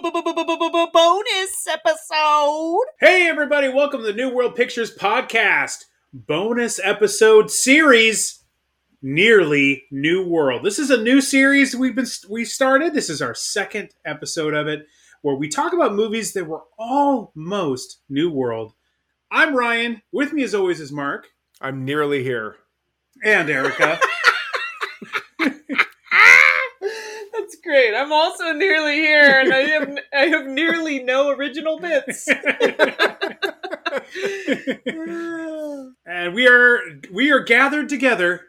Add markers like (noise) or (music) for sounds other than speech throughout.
bonus episode. Hey, everybody, welcome to the New World Pictures podcast bonus episode series. Nearly New World. This is a new series we've been we started. This is our second episode of it, where we talk about movies that were almost New World. I'm Ryan. With me, as always, is Mark I'm nearly here. and Erica. (laughs) That's great. I'm also nearly here, and I have (laughs) I have nearly no original bits. (laughs) and we are we are gathered together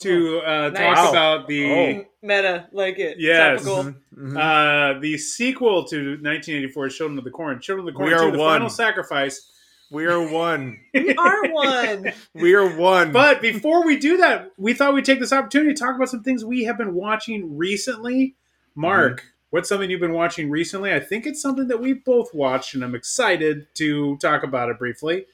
to uh, Nice. talk Wow. about the Oh. Meta, like it. Yes. Topical. Mhm. uh, the sequel to 1984, Children of the Corn. Children of the Corn We 2, are The one. Final Sacrifice. we are one. (laughs) We are one. We are one. But before we do that, we thought we'd take this opportunity to talk about some things we have been watching recently. Mark, Mm-hmm. what's something you've been watching recently? I think it's something that we've both watched, and I'm excited to talk about it briefly.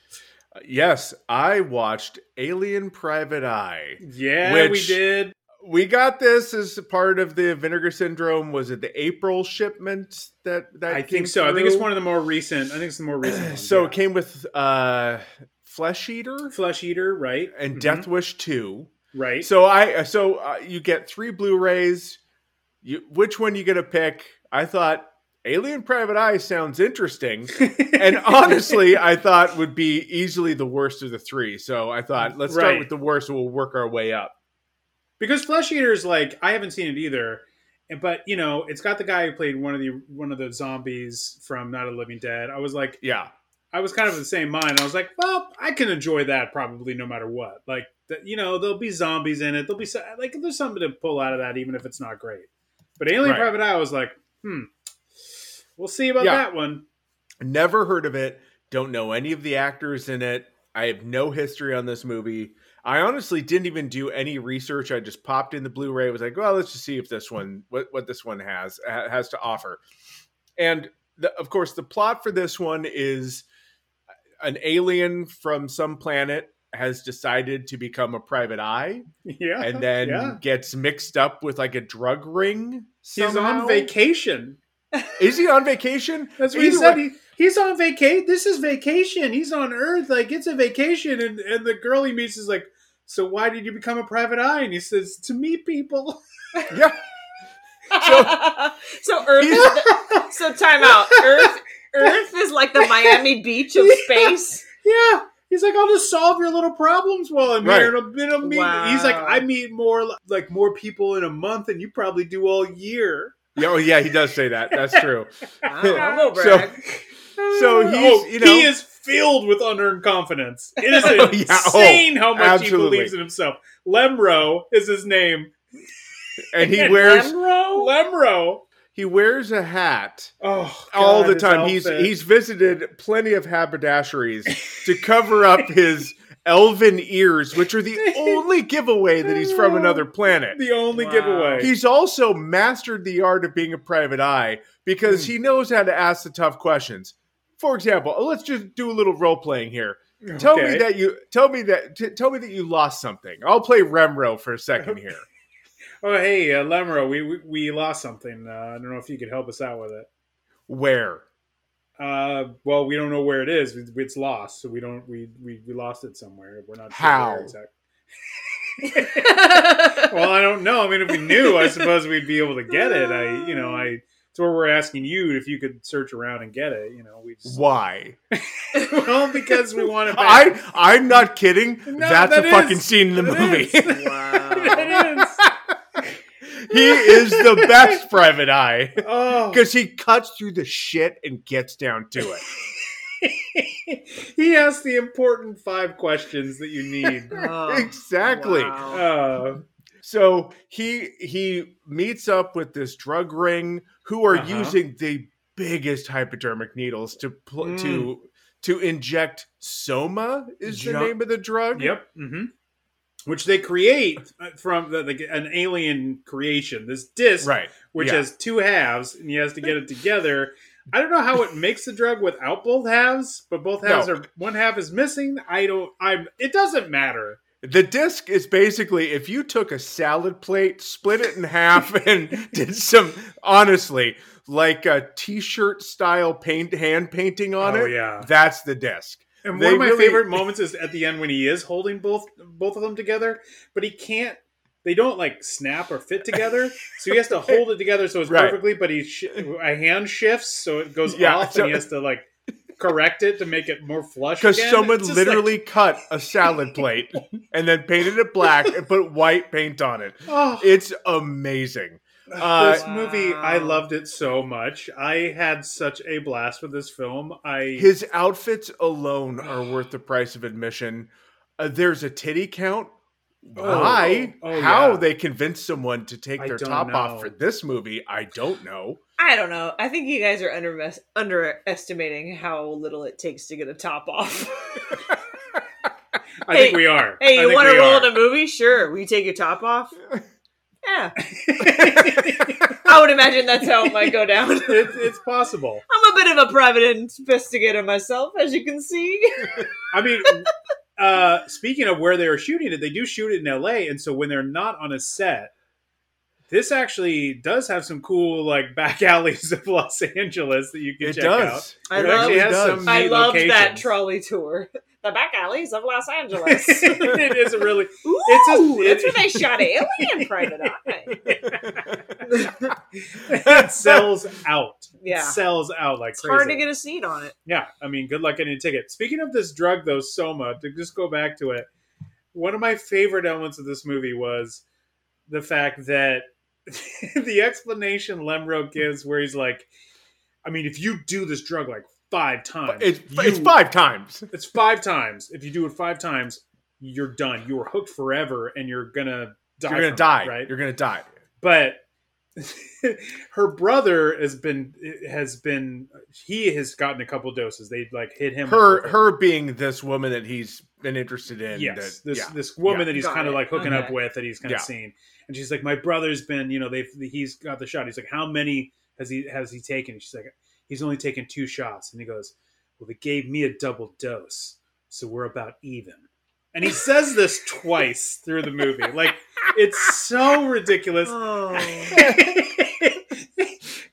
yes, I watched Alien Private Eye. Yeah, we did. We got this as part of the Vinegar Syndrome. Was it the April shipment that that I think so. I think it's one of the more recent. I think it's the more recent (clears throat) one. So yeah. it came with uh, Flesh Eater Flesh Eater, right? and Mhm. Death Wish Two. right? So I so uh, you get three Blu-rays. You which one you gonna pick? I thought Alien Private Eye sounds interesting, and (laughs) honestly, I thought would be easily the worst of the three. So I thought let's start with the worst, and we'll work our way up. because Flesh Eaters, like I haven't seen it either, but you know it's got the guy who played one of the one of the zombies from Night of the Living Dead. I was like, Yeah, I was kind of the same mind. I was like, well, I can enjoy that probably no matter what. Like, that, you know, there'll be zombies in it. There'll be like there's something to pull out of that, even if it's not great. But Alien Right. Private Eye I was like, hmm, we'll see about Yeah. that one. never heard of it. Don't know any of the actors in it. I have no history on this movie. I honestly didn't even do any research. I just popped in the Blu-ray. Was like, well, let's just see if this one, what what this one has has to offer. And the, of course, the plot for this one is an alien from some planet has decided to become a private eye, Yeah, and then yeah. gets mixed up with like a drug ring. he's on vacation. Is he on vacation? (laughs) That's what he said. way- He, he's on vacation. This is vacation. He's on Earth. Like it's a vacation. And and the girl he meets is like, so why did you become a private eye? And he says, to meet people. (laughs) yeah. (laughs) so Earth is the, so time out. Earth Earth is like the Miami Beach of space. yeah. He's like, I'll just solve your little problems while I'm Right. here. And I'll, and I'll. He's like, I meet more like more people in a month than you probably do all year. Yeah, oh yeah, he does say that. That's (laughs) true. Wow, (laughs) So- So oh, he's, oh, you know- he is filled with unearned confidence. It is (laughs) Oh, yeah. Oh, insane how much absolutely. he believes in himself. Lemro is his name. and he wears Lemro? Lemro. He wears a hat Oh, all the time. He's outfit. he's visited plenty of haberdasheries to cover up his elven ears, which are the (laughs) only giveaway that he's from another planet. the only Wow. giveaway. He's also mastered the art of being a private eye because Hmm. he knows how to ask the tough questions. For example, let's just do a little role playing here. Tell me that you tell me that t- tell me that you lost something. I'll play Lemro for a second here. Oh, hey, uh, Lemro, we, we we lost something. Uh, I don't know if you could help us out with it. Where? Uh, well, we don't know where it is. It's- It's lost, so we don't. We we, we lost it somewhere. We're not sure How? where exact- (laughs) Well, I don't know. I mean, if we knew, I suppose we'd be able to get it. I, you know, I. It's where we're asking you if you could search around and get it. You know, we just Why? (laughs) well because we want it back. I I'm not kidding. No, That's that a fucking scene in the that movie. is. (laughs) wow. It is. he is the best (laughs) private eye Oh, because he cuts through the shit and gets down to it. (laughs) he asks the important five questions that you need. (laughs) Oh, exactly. wow. Uh, So he he meets up with this drug ring who are Uh-huh. using the biggest hypodermic needles to pl- Mm. to to inject soma is the name of the drug. Yep. hmm Which they create uh, from the, the, an alien creation. This disc, Right. which yeah. has two halves, and he has to get it together. I don't know how it makes the drug without both halves, but both halves No. are one half is missing. I don't. I'm. It doesn't matter. The disc is basically if you took a salad plate, split it in half, (laughs) and did some honestly like a t-shirt style paint hand painting on Oh, it. yeah. that's the disc. And They one of my really- favorite (laughs) moments is at the end when he is holding both both of them together, but he can't. They don't like snap or fit together, so he has to hold it together so it's (laughs) Right. perfectly. But he sh- a hand shifts, so it goes Yeah, off, so- and he has to like correct it to make it more flush. Because someone just like- literally cut a salad plate and then painted it black and put white paint on it. (laughs) oh, It's amazing. Uh, this movie, I loved it so much. I had such a blast with this film. I His outfits alone are worth the price of admission. Uh, there's a titty count. Oh, Why? oh, How yeah. they convinced someone to take I their top know. off for this movie, I don't know. I don't know. I think you guys are under underestimating how little it takes to get a top off. (laughs) I think we are. hey, I you want to we roll are. in a movie? Sure. Will you take your top off? (laughs) Yeah. (laughs) I would imagine that's how it might go down. (laughs) it's, it's possible. I'm a bit of a private investigator myself, as you can see. (laughs) I mean, uh, speaking of where they are shooting it, they do shoot it in L.A., and so when they're not on a set, this actually does have some cool like back alleys of Los Angeles that you can It check out. does. I It love- actually has does. some- I neat love that trolley tour. The back alleys of Los Angeles. (laughs) it is a really Ooh, It's a- that's where they (laughs) shot Alien Private Eye. it sells out. Yeah. It sells out like It's crazy. hard to get a seat on it. Yeah, I mean, good luck getting a ticket. Speaking of this drug, though, Soma, to just go back to it, one of my favorite elements of this movie was the fact that (laughs) the explanation Lemro gives, where he's like, I mean, if you do this drug like five times, It's, you- it's five times. It's five times. If you do it five times, you're done. You are hooked forever, and you're gonna die. You're gonna from it, die. right? You're gonna die. but (laughs) her brother has been has been he has gotten a couple doses. They like hit him. Her her being this woman that he's been interested in. yes, that- this yeah. this woman Yeah. that he's kind of like hooking up with that he's kind Yeah. of seen, and she's like, my brother's been, you know, they've he's got the shot. He's like, how many has he has he taken? She's like, he's only taken two shots, and he goes, well, they gave me a double dose, so we're about even. And he says this (laughs) twice through the movie, like it's so ridiculous. Oh. (laughs)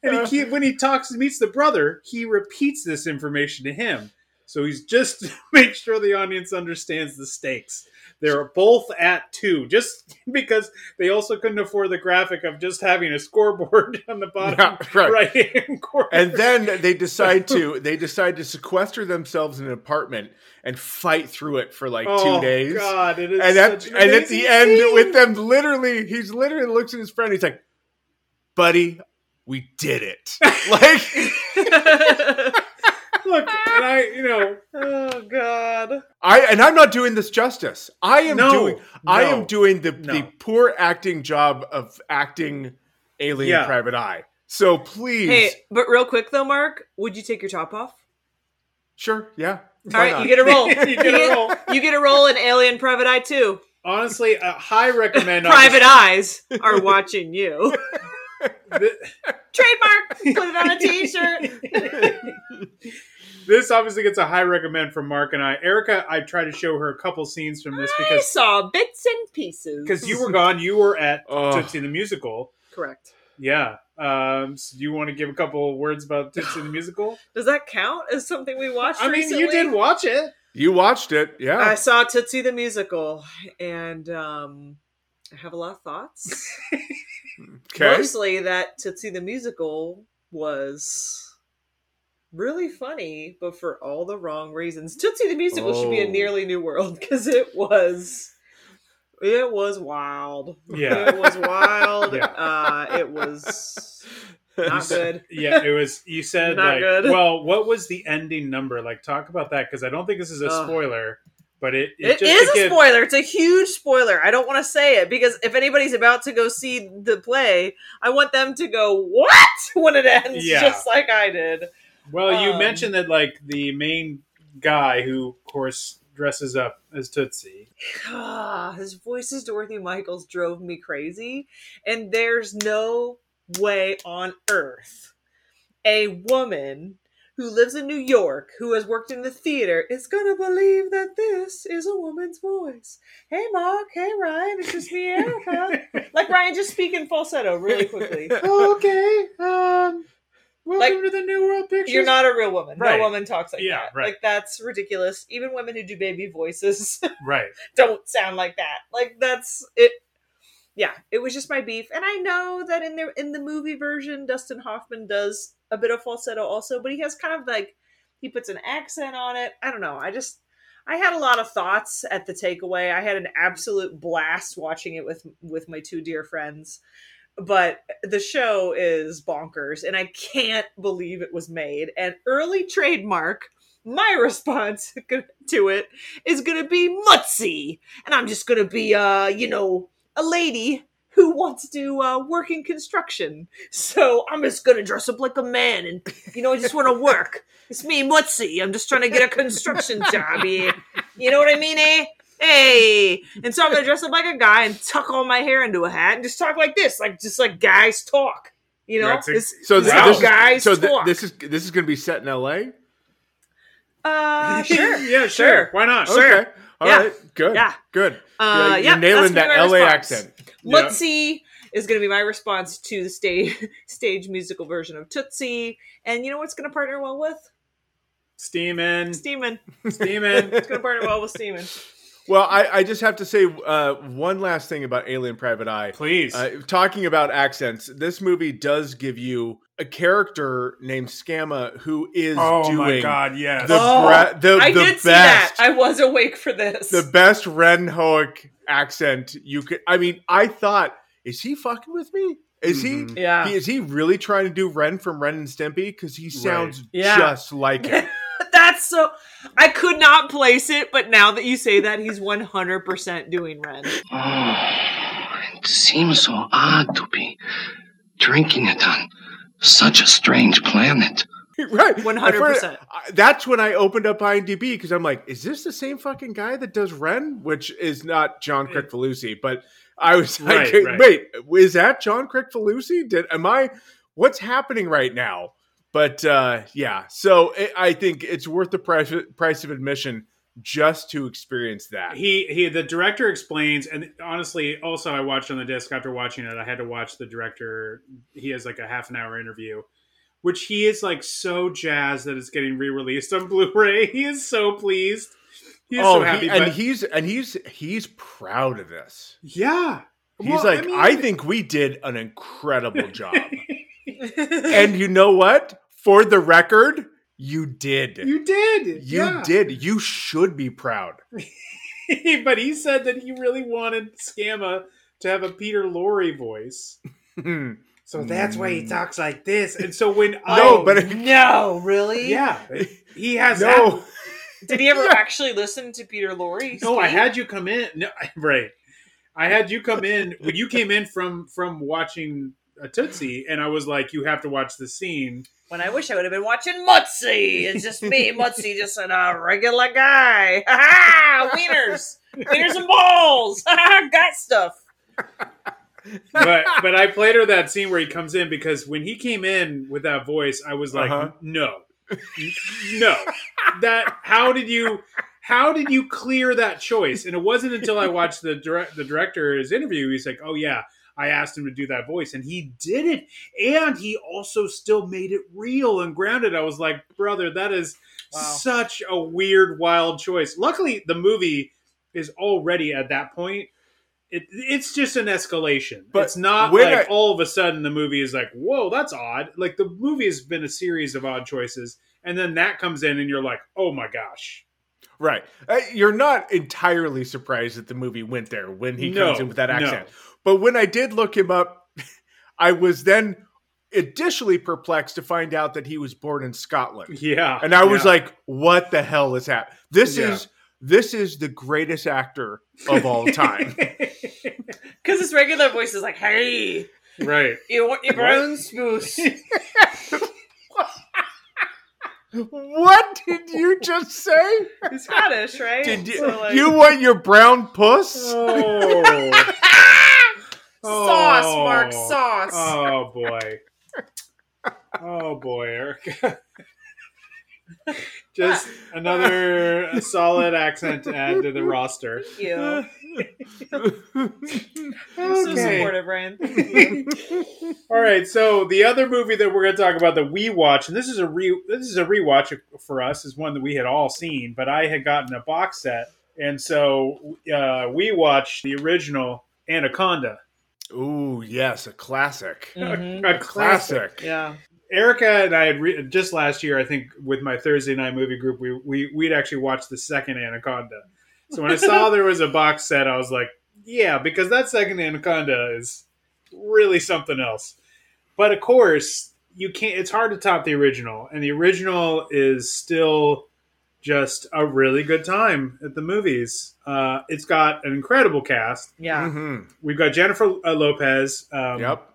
and he keep, when he talks and meets the brother, he repeats this information to him. So he's just (laughs) to make sure the audience understands the stakes. They're both at two, just (laughs) because they also couldn't afford the graphic of just having a scoreboard (laughs) on the bottom Yeah, right. corner. and then they decide to they decide to sequester themselves in an apartment and fight through it for like oh, two days. Oh god, it is and at, an and at the amazing end with them literally he's literally looks at his friend he's like buddy we did it like look, and I, you know, oh God. i and i'm not doing this justice i am no, doing i am doing the No. the poor acting job of acting alien Yeah. private eye so please Hey, but real quick though, Mark, would you take your top off? sure yeah All right, you get a roll. (laughs) You get a roll. You get a roll in Alien Private Eye too. honestly, a high recommend. Private eyes are watching you. (laughs) Th- Trademark. Put it on a T-shirt. (laughs) this obviously gets a high recommend from Mark and I. Erica, I tried to show her a couple scenes from this because I saw bits and pieces. because you were gone, you were at Oh. Tootsie the musical. correct. Yeah. Um, so do you want to give a couple words about Tootsie the (sighs) musical? Does that count as something we watched? I mean, recently? you did watch it. you watched it yeah I saw Tootsie the musical, and um, I have a lot of thoughts. (laughs) okay Mostly that Tootsie the musical was really funny, but for all the wrong reasons. Tootsie the musical should be a Oh. nearly new world because it was. It was wild. Yeah. It was wild. Yeah. Uh, it was (laughs) not good. Yeah, it was. You said Not like, good. well, what was the ending number? Like, talk about that because I don't think this is a Ugh. spoiler, but it, It just is a give- spoiler. It's a huge spoiler. I don't want to say it because if anybody's about to go see the play, I want them to go, What? (laughs) when it ends, Yeah. just like I did. Well, you Um, mentioned that like the main guy who, of course, dresses up as Tootsie. Ah, (sighs) his voice as Dorothy Michaels drove me crazy. And there's no way on earth a woman who lives in New York, who has worked in the theater, is gonna believe that this is a woman's voice. Hey, Mark. Hey, Ryan. It's just me, Erica. (laughs) like Ryan, just speak in falsetto really quickly. (laughs) okay. Um, welcome Like, to the New World Pictures. You're not a real woman. Right. No woman talks like Yeah, that. right. Like that's ridiculous. Even women who do baby voices (laughs) right. don't sound like that. Like that's it. Yeah, it was just my beef, and I know that in the in the movie version, Dustin Hoffman does a bit of falsetto also, but he has kind of like he puts an accent on it. I don't know. I just I had a lot of thoughts at the takeaway. I had an absolute blast watching it with with my two dear friends. But the show is bonkers, and I can't believe it was made. And early trademark, my (laughs) response to it is going to be Mutzy, and I'm just going to be, uh, you know, a lady who wants to uh, work in construction. So I'm just going to dress up like a man, and you know, I just want to work. It's me, Mutzy. I'm just trying to get a construction job here. You (laughs) know what I mean, eh? Hey, and so I'm gonna dress up like a guy and tuck all my hair into a hat and just talk like this, like just like guys talk. You know, a- This- So this th- is this, is, guys so th- talk. this is this is going to be set in L.A. uh, (laughs) sure, (laughs) yeah, sure. sure. Why not? Sure. Okay, all right, Yeah. good, Yeah. good. Uh, You're yeah, nailing that gonna be my L.A. response. accent. Yeah. Mutzy is going to be my response to the stage (laughs) stage musical version of Tootsie, and you know what's going to partner well with Steamin'. Steamin'. Steamin'. It's going to partner well with Steamin'. Well, I, I just have to say uh, one last thing about Alien Private Eye. Please. Uh, talking about accents, this movie does give you a character named Scamma who is oh doing my god, yes. the Oh, bre- the, I the did best see that. I was awake for this. the best Ren Hoek accent you could. I mean, I thought, is he fucking with me? Is Mhm. he? yeah. He, is he really trying to do Ren from Ren and Stimpy? Because he sounds Yeah. just like him. (laughs) (laughs) That's so. I could not place it, but now that you say that, he's 100% doing Ren. Oh, (sighs) it seems so odd to be drinking it on such a strange planet. (laughs) right, 100%. That's when I opened up IMDb because I'm like, is this the same fucking guy that does Ren? Which is not John Kricfalusi, but I was like, Right, right. wait, is that John Kricfalusi? Did am I? What's happening right now? But uh, yeah, so it, I think it's worth the price price of admission just to experience that. he he the director explains and honestly also i watched on the disc after watching it i had to watch the director he has like a half an hour interview which he is like so jazzed that it's getting re-released on (laughs) blu-ray he is so pleased he's oh, so happy he- and but- he's and he's he's proud of this. yeah He's Well, like, I, mean- think we did an incredible job. (laughs) and you know what? For the record, you did. you did You yeah. did. You should be proud. (laughs) but he said that he really wanted scamma to have a peter Lorre voice (laughs) so that's why he Mm. talks like this and so when (laughs) I, No, but- no, really? yeah he has no. Did he ever actually listen to Peter Lorre? No, I had you come in. No, right. I had you come in when you came in from from watching a Tootsie, and I was like, "You have to watch the scene." When I wish I would have been watching Mutzy. It's just me, (laughs) Mutzy, just a regular guy. (laughs) Ha ha! Wieners! Wieners and balls! (laughs) Ha ha! Got stuff. But but I played her that scene where he comes in because when he came in with that voice, I was like, Uh-huh. "No, no, that how did you?" How did you clear that choice? And it wasn't until I watched the direct the director's interview. He's like, "Oh yeah, I asked him to do that voice, and he did it, and he also still made it real and grounded." I was like, "Brother, that is Wow. such a weird, wild choice." Luckily, the movie is already at that point. It, it's just an escalation, But it's not like I- all of a sudden the movie is like, "Whoa, that's odd." Like the movie has been a series of odd choices, and then that comes in, and you're like, "Oh my gosh." Right. Uh, you're not entirely surprised that the movie went there when he No, comes in with that accent. But when I did look him up, (laughs) I was then additionally perplexed to find out that he was born in Scotland. Yeah, And I was yeah. like, what the hell is happening? This Yeah. is this is the greatest actor of all (laughs) time. Because his regular voice is like, hey, right. you want your brown spruce? (laughs) what did you just say? He's Scottish, right? Did you, So, like- you want your brown puss? Oh. Sauce, Oh. Mark, sauce. Oh boy. Oh boy, Eric. (laughs) Just another (laughs) solid accent to add to the roster. Thank you. (laughs) So supportive, Ryan. Thank you. All right, so the other movie that we're going to talk about that we watch, and this is a re this is a rewatch for us, is one that we had all seen, but I had gotten a box set, and so uh, we watched the original Anaconda, Ooh, yes, a classic. (laughs) Mhm. a, a classic. Classic. Yeah. Erica and I had re- just last year, I think, with my Thursday night movie group, we, we we'd actually watched the second Anaconda. So when I saw (laughs) there was a box set, I was like, yeah, because that second Anaconda is really something else. But of course, you can't. It's hard to top the original, and the original is still just a really good time at the movies. Uh, it's got an incredible cast. Yeah. Mhm. We've got Jennifer uh, Lopez. Um, Yep.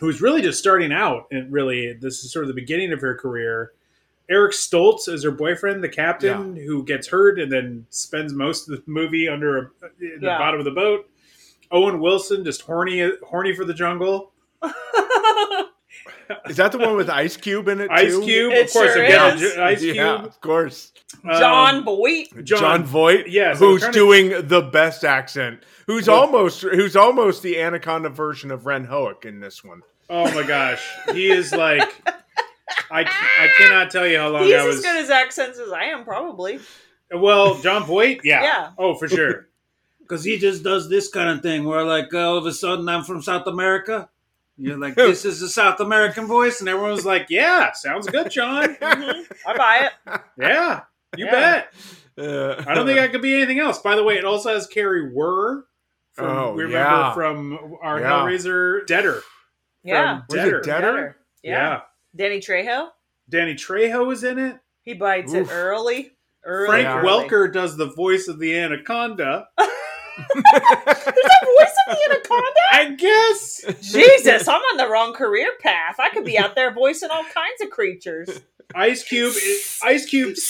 who's really just starting out and really this is sort of the beginning of her career eric stoltz is her boyfriend the captain who gets hurt and then spends most of the movie under a, in the Yeah. bottom of the boat owen wilson just horny horny for the jungle (laughs) Is that the one with Ice Cube in it ice too? cube It of course sure again is. ice Yeah, cube of course. John Um, Boyd. John- John, Voight, yes, I was who's trying to- doing the best accent. Who's Well- almost who's almost the Anaconda version of Ren Hoek in this one. oh my gosh he is like I, I cannot tell you how long He's I was as good as accents as I am, probably. well john voight yeah Yeah. oh for sure (laughs) Because he just does this kind of thing where, like, uh, all of a sudden I'm from South America. You're like, (laughs) this is a South American voice. And everyone was like, yeah sounds good john (laughs) Mhm. I buy it. yeah you Yeah. bet Uh, I don't think (laughs) I could be anything else. By the way, it also has Kari Wuhrer from Oh, we remember yeah. from our Yeah. Hellraiser Deader. Yeah. From Was it Deader. Deader? Yeah. Yeah. Danny Trejo. Danny Trejo is in it. He bites Oof. it early. Early. Frank Yeah. early. Welker does the voice of the anaconda. There's a voice of the anaconda. I guess. Jesus, I'm on the wrong career path. I could be out there voicing all kinds of creatures. Ice Cube. Is, Ice Cube. (laughs)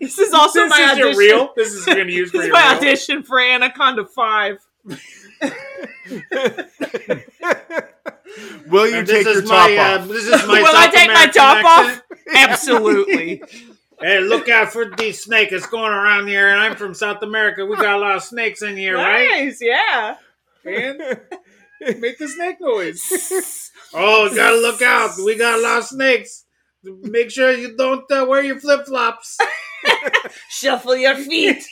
This is also this my is audition. real. This is going to use for is your my real. audition for Anaconda Five. Will you and take this your is top my, uh, off? this is my (laughs) Will I take my top accent. off? Absolutely. (laughs) Hey, look out for these snake that's going around here. And I'm from South America. We got a lot of snakes in here, right? nice, yeah. And (laughs) make the snake noise. (laughs) Oh, gotta look out. We got a lot of snakes. Make sure you don't uh, wear your flip flops. (laughs) Shuffle your feet.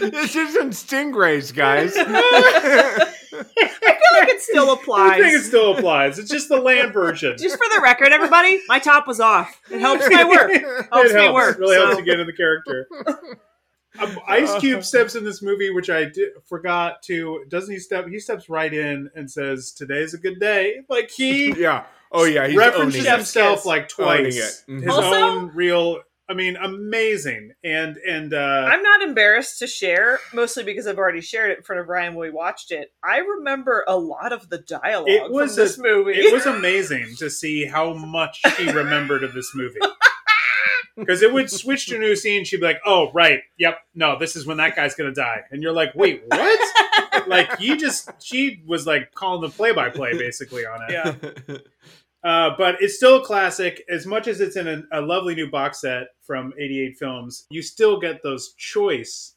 This isn't Stingrays, guys. (laughs) I feel like it still applies. I think it still applies. It's just the land version. Just for the record, everybody, my top was off. It helps my work. (laughs) Helps it me helps. work. It really helps you get in the character. Um, Ice Cube steps in this movie, which I did, forgot to. Doesn't he step? He steps right in and says, "Today's a good day." Like he yeah. Oh yeah. He's references owning it. himself like Owning twice. it. Mhm. His Also- own real. I mean, amazing. And and uh, I'm not embarrassed to share, mostly because I've already shared it in front of Ryan when we watched it. I remember a lot of the dialogue It was from this a- movie. it was (laughs) amazing to see how much she remembered of this movie. (laughs) Because it would switch to a new scene, she'd be like, "Oh, right, yep, no, this is when that guy's gonna die," and you're like, "Wait, what?" (laughs) like you just she was like calling the play-by-play basically on it. yeah. Uh, but it's still a classic. As much as it's in a, a lovely new box set from 88 Films, you still get those choice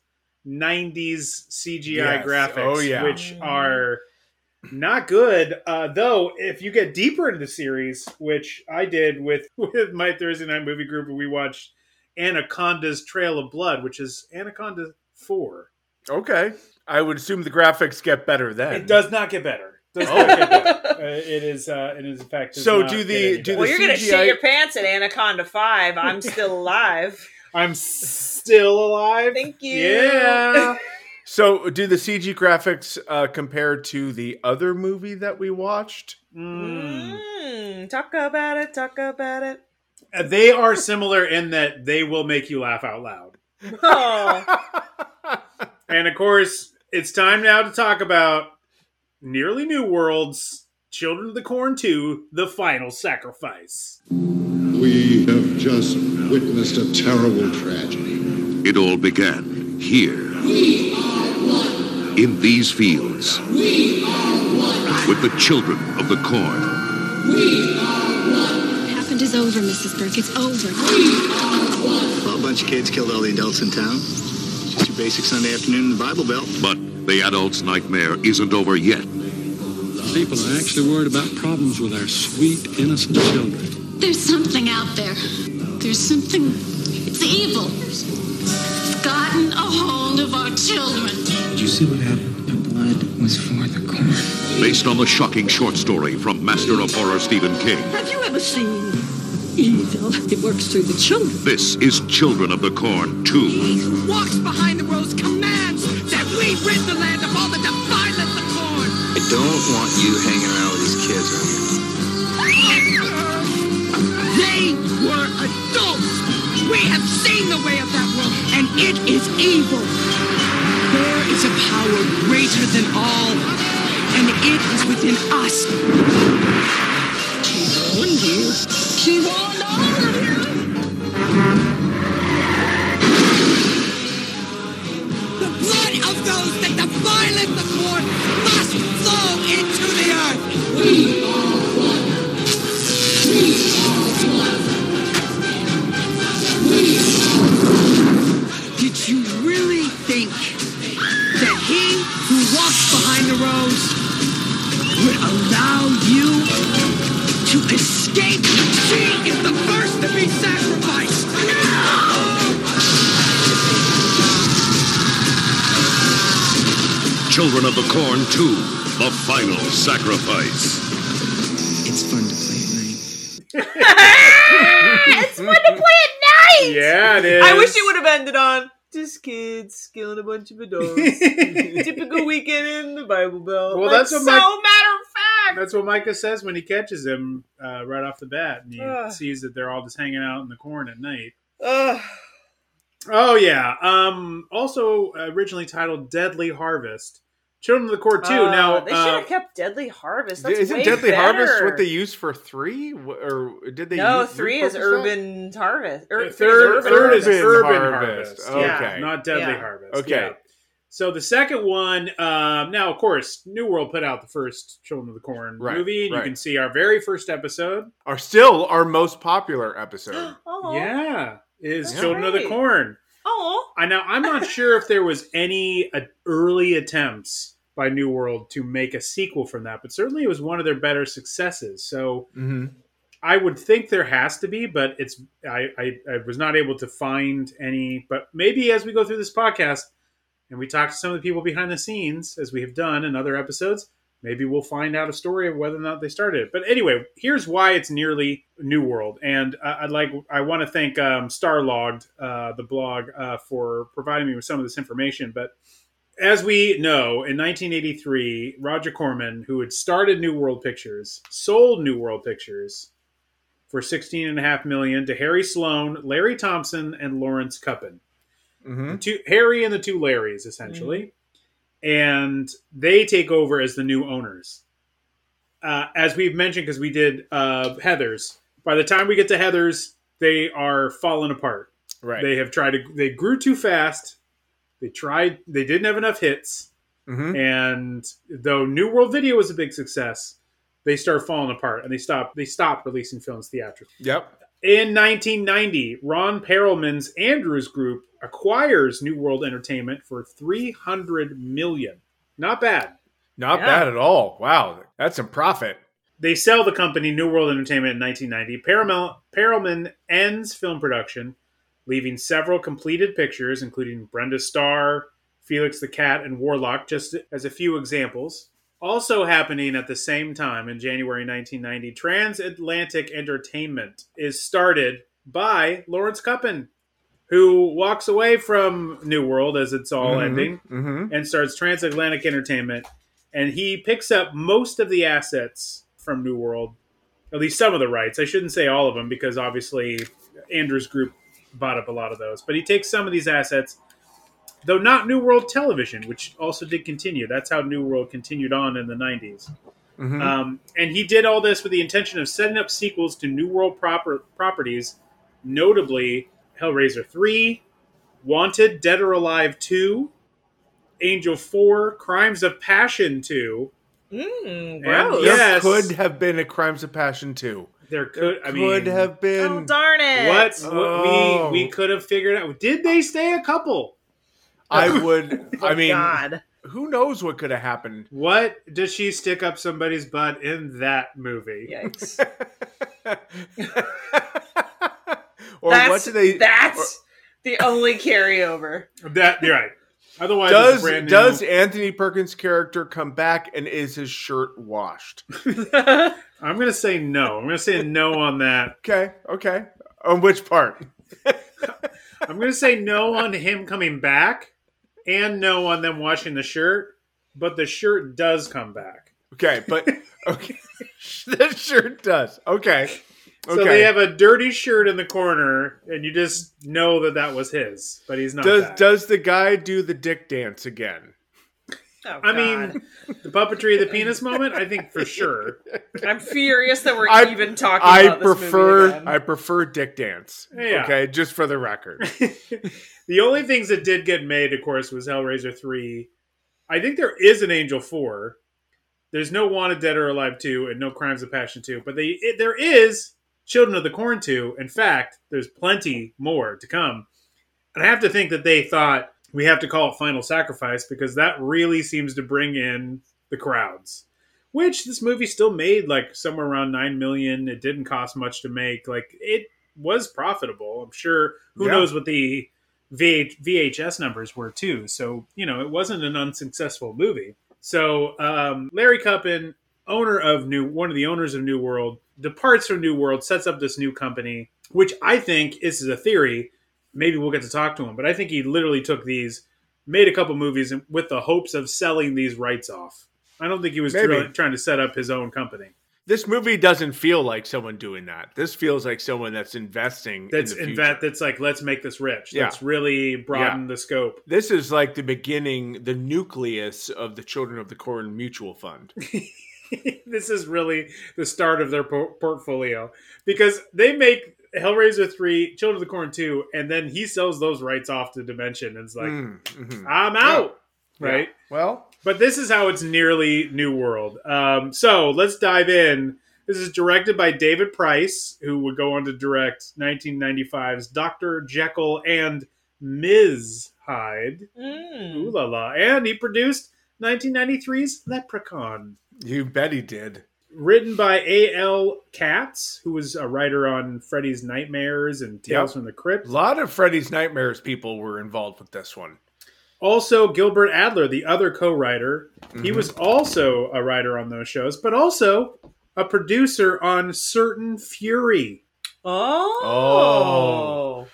90s CGI Yes. graphics, Oh, yeah. which Mhm. are not good. Uh, though, if you get deeper into the series, which I did with, (laughs) with my Thursday night movie group, we watched Anaconda's Trail of Blood, which is Anaconda 4. okay. I would assume the graphics get better then. It does not get better. Does Oh. not get better. (laughs) Uh, it is, uh, it is, in fact, So do the- do better. well, you're gonna CGI shit your pants at Anaconda Five. I'm still (laughs) alive. I'm still alive. Thank you. Yeah. (laughs) So, do the CG graphics uh, compare to the other movie that we watched? Mm. Mm, talk about it. Talk about it. Uh, They are similar in that they will make you laugh out loud. Oh, (laughs) And of course, it's time now to talk about Nearly New Worlds, Children of the Corn 2, The Final Sacrifice. We have just witnessed a terrible tragedy. It all began here. We are one. In these fields. We are one. With the children of the corn. We are one. What happened is over, Mrs. Burke. It's over. Well, a bunch of kids killed all the adults in town. Just your basic Sunday afternoon in the Bible Belt. But the adult's nightmare isn't over yet. People are actually worried about problems with our sweet, innocent children. There's something out there. There's something. It's evil. It's gotten a hold of our children. Did you see what happened? The blood was for the corn. Based on the shocking short story from Master of Horror Stephen King. Have you ever seen evil? It works through the children. This is Children of the Corn 2. He who walks behind the rows commands that we rid the land of all that don't want you hanging around with these kids They were adults. We have seen the way of that world, and it is evil. There is a power greater than all, and it is within us. She warned you. She warned all of you. The blood of those that the corn must flow escape? She is the first to be sacrificed. Children of the Corn 2. The Final Sacrifice. It's fun to play at night. (laughs) it's fun to play at night. Yeah, it is. I wish it would have ended on just kids killing a bunch of adults. (laughs) Typical weekend in the Bible Belt. Well, Like, that's what so my- matter of fact. That's what Micah says when he catches him uh, right off the bat, and he Ugh. sees that they're all just hanging out in the corn at night. Ugh. Oh yeah. Um. Also, originally titled Deadly Harvest. Children of the Corn too. Uh, now, they should uh, have kept Deadly Harvest. That's Isn't way Deadly Harvest what they used for three? Or did they? No, use, three is? Urban Harvest. Ur- uh, three is third, Urban third is Urban Urban Harvest. Harvest. Yeah, Okay. not Deadly Yeah. Harvest. Okay. Yeah. So the second one, um, now of course, New World put out the first Children of the Corn Right, movie, and you can see our very first episode. Are still our most popular episode. (gasps) Oh, Yeah, is That's Children of the. Corn. Oh, I know. I'm not (laughs) sure if there was any uh, early attempts by New World to make a sequel from that, but certainly it was one of their better successes. So hmm I would think there has to be, but it's I, I, I was not able to find any. But maybe as we go through this podcast and we talk to some of the people behind the scenes, as we have done in other episodes, maybe we'll find out a story of whether or not they started it. But anyway, here's why it's nearly New World, and uh, I'd like I want to thank um, Starlogged, uh, the blog, uh, for providing me with some of this information. But as we know, in 1983, Roger Corman, who had started New World Pictures, sold New World Pictures for 16 and a half million to Harry Sloan, Larry Thompson, and Lawrence Kuppin. Hmm The two, Harry and the two Larrys, essentially. And they take over as the new owners. Uh, as we've mentioned, because we did uh, Heather's, by the time we get to Heather's, they are falling apart. Right. They have tried to, they grew too fast. They tried, they didn't have enough hits. hmm And though New World Video was a big success, they start falling apart and they stop they stop releasing films theatrically. Yep. In 1990, Ron Perelman's Andrews Group acquires New World Entertainment for 300 million. Not bad. Not Yeah. bad at all. Wow, that's a profit. They sell the company New World Entertainment in 1990. Paramount Perelman ends film production, leaving several completed pictures, including Brenda Starr, Felix the Cat, and Warlock, just as a few examples. Also happening at the same time in January 1990, Transatlantic Entertainment is started by Lawrence Kuppin, who walks away from New World as it's all ending hmm and starts Transatlantic Entertainment. And he picks up most of the assets from New World, at least some of the rights. I shouldn't say all of them because obviously Andrews Group bought up a lot of those. But he takes some of these assets, though not New World Television, which also did continue. That's how New World continued on in the 90s. hmm Um, and he did all this with the intention of setting up sequels to New World proper properties, notably Hellraiser 3, Wanted, Dead or Alive 2, Angel 4, Crimes of Passion 2. mm, And gross. There could have been a Crimes of Passion 2. There could I Could mean have been. Oh darn it! what, what Oh. we we could have figured out. Did they stay a couple? I oh would. Oh, (laughs) I mean, God. who knows what could have happened? What does she stick up somebody's butt in that movie? Yikes! (laughs) or that's what do they? that's the only carryover. That you're right. Otherwise, does brand new. does Anthony Perkins' character come back and is his shirt washed? (laughs) I'm gonna say no. I'm gonna say no on that. Okay, okay. On which part? I'm gonna say no on him coming back, and no on them washing the shirt. But the shirt does come back. Okay, but (laughs) okay, (laughs) the shirt does. Okay, okay. So they have a dirty shirt in the corner, and you just know that that was his, but he's not. does that. does the guy do the dick dance again? Oh, I God. mean, the puppetry of the penis moment? I think for sure. (laughs) I'm furious that we're I- even talking I about this prefer movie again. I prefer dick dance. Yeah. Okay, just for the record. (laughs) the only things that did get made, of course, was Hellraiser 3. I think there is an Angel 4. There's no Wanted Dead or Alive 2 and no Crimes of Passion 2. But they it, there is Children of the Corn 2. In fact, there's plenty more to come. And I have to think that they thought we have to call it Final Sacrifice because that really seems to bring in the crowds. Which this movie still made like somewhere around 9 million. It didn't cost much to make. Like it was profitable. I'm sure who Yeah. knows what the VH, VHS numbers were too. So, you know, it wasn't an unsuccessful movie. So, um, Larry Kuppin, owner of New, one of the owners of New World, departs from New World, sets up this new company, which I think this is a theory. Maybe we'll get to talk to him, but I think he literally took these, made a couple movies with the hopes of selling these rights off. I don't think he was really trying to set up his own company. This movie doesn't feel like someone doing that. This feels like someone that's investing. That's in the in that's like let's make this rich. Yeah. Let's really broaden the scope. This is like the beginning, the nucleus of the Children of the Corn Mutual Fund. (laughs) this is really the start of their por- portfolio because they make Hellraiser 3, Children of the Corn 2, and then he sells those rights off to Dimension and it's like, Mm, mhm. I'm out. Yeah. Right? Well, But this is how it's nearly New World. Um, so let's dive in. This is directed by David Price, who would go on to direct 1995's Dr. Jekyll and Ms. Hyde. Mm. Ooh la la. And he produced 1993's Leprechaun you bet he did. Written by A.L. Katz, who was a writer on Freddy's Nightmares and Tales Yep. from the Crypt. A lot of Freddy's Nightmares people were involved with this one. Also, Gilbert Adler, the other co-writer, he Mhm. was also a writer on those shows, but also a producer on Certain Fury. Oh.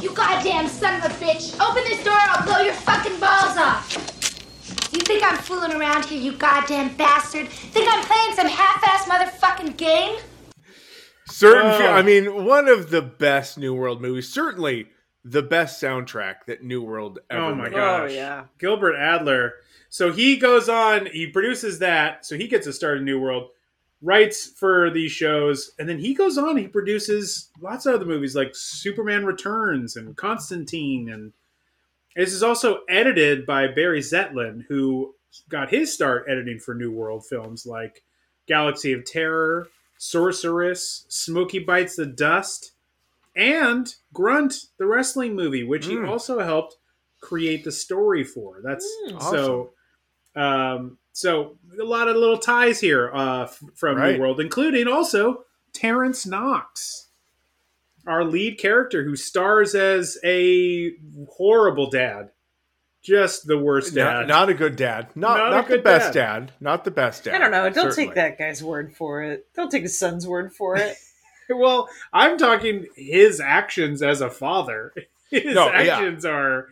You goddamn son of a bitch! Open this door or I'll blow your fucking balls off! You think I'm fooling around here, you goddamn bastard? Think I'm playing some half-ass motherfucking game? Certain, Oh. I mean, one of the best New World movies. Certainly the best soundtrack that New World ever Oh my made. gosh. Oh, yeah. Gilbert Adler. So he goes on, he produces that, so he gets a start in New World, writes for these shows, and then he goes on, he produces lots of other movies like Superman Returns and Constantine. And this is also edited by Barry Zetlin, who got his start editing for New World films like Galaxy of Terror, Sorceress, Smokey Bites the Dust, and Grunt, the wrestling movie, which he Mm. also helped create the story for. That's Mm. so. Um, so a lot of little ties here uh, f- from Right. New World, including also Terrence Knox, our lead character, who stars as a horrible dad, just the worst dad. Not, not a good dad. Not Not not, a the best dad. dad. Not the best dad. I don't know. Don't certainly. take that guy's word for it. Don't take his son's word for it. (laughs) (laughs) well, I'm talking his actions as a father. (laughs) His No, yeah. actions are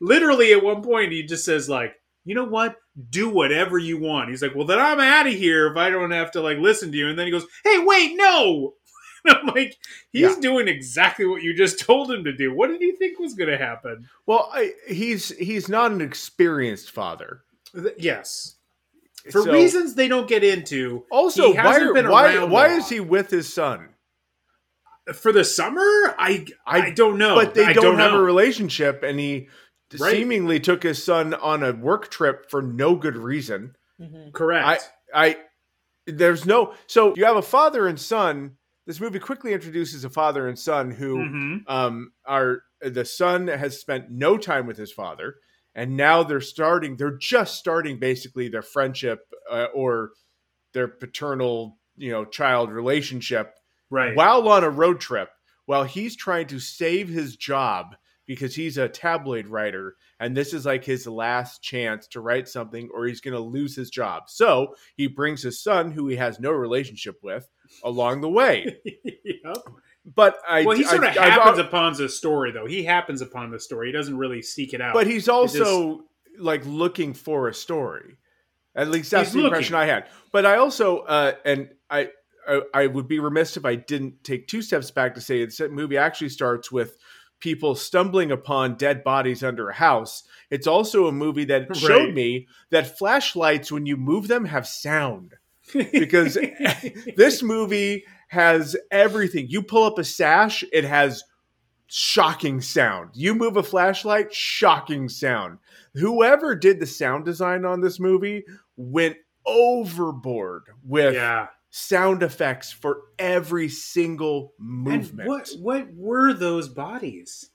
literally at one point he just says like, "You know what? Do whatever you want." He's like, "Well, then I'm out of here if I don't have to like listen to you." And then he goes, "Hey, wait, no." And (laughs) I'm like, he's Yeah. doing exactly what you just told him to do. What did he think was going to happen? Well, I, he's he's not an experienced father. Th- yes. For So- reasons they don't get into. Also, he why hasn't are- been why why is he with his son? for the summer? I I, don't know. But they I don't, have know. a relationship, and he Right. seemingly took his son on a work trip for no good reason. Mm-hmm. Correct. I I there's no so you have a father and son this movie quickly introduces a father and son who Mhm. um are the son has spent no time with his father and now they're starting they're just starting basically their friendship uh, or their paternal you know child relationship Right. while on a road trip while he's trying to save his job because he's a tabloid writer and this is like his last chance to write something or he's going to lose his job so he brings his son who he has no relationship with along the way (laughs) Yep. but I, well, he sort I- of I- happens upon the story, though. He happens upon the story. He doesn't really seek it out. but he's also like looking for a story. At least that's the impression. I had. But I also, uh, and I, I, I would be remiss if I didn't take two steps back to say this movie actually starts with people stumbling upon dead bodies under a house. It's also a movie that (laughs) showed me that flashlights, when you move them, have sound. (laughs) Because (laughs) this movie has everything. You pull up a sash, it has shocking sound. You move a flashlight, shocking sound. Whoever did the sound design on this movie went overboard with yeah. Sound effects for every single And movement. what what were those bodies?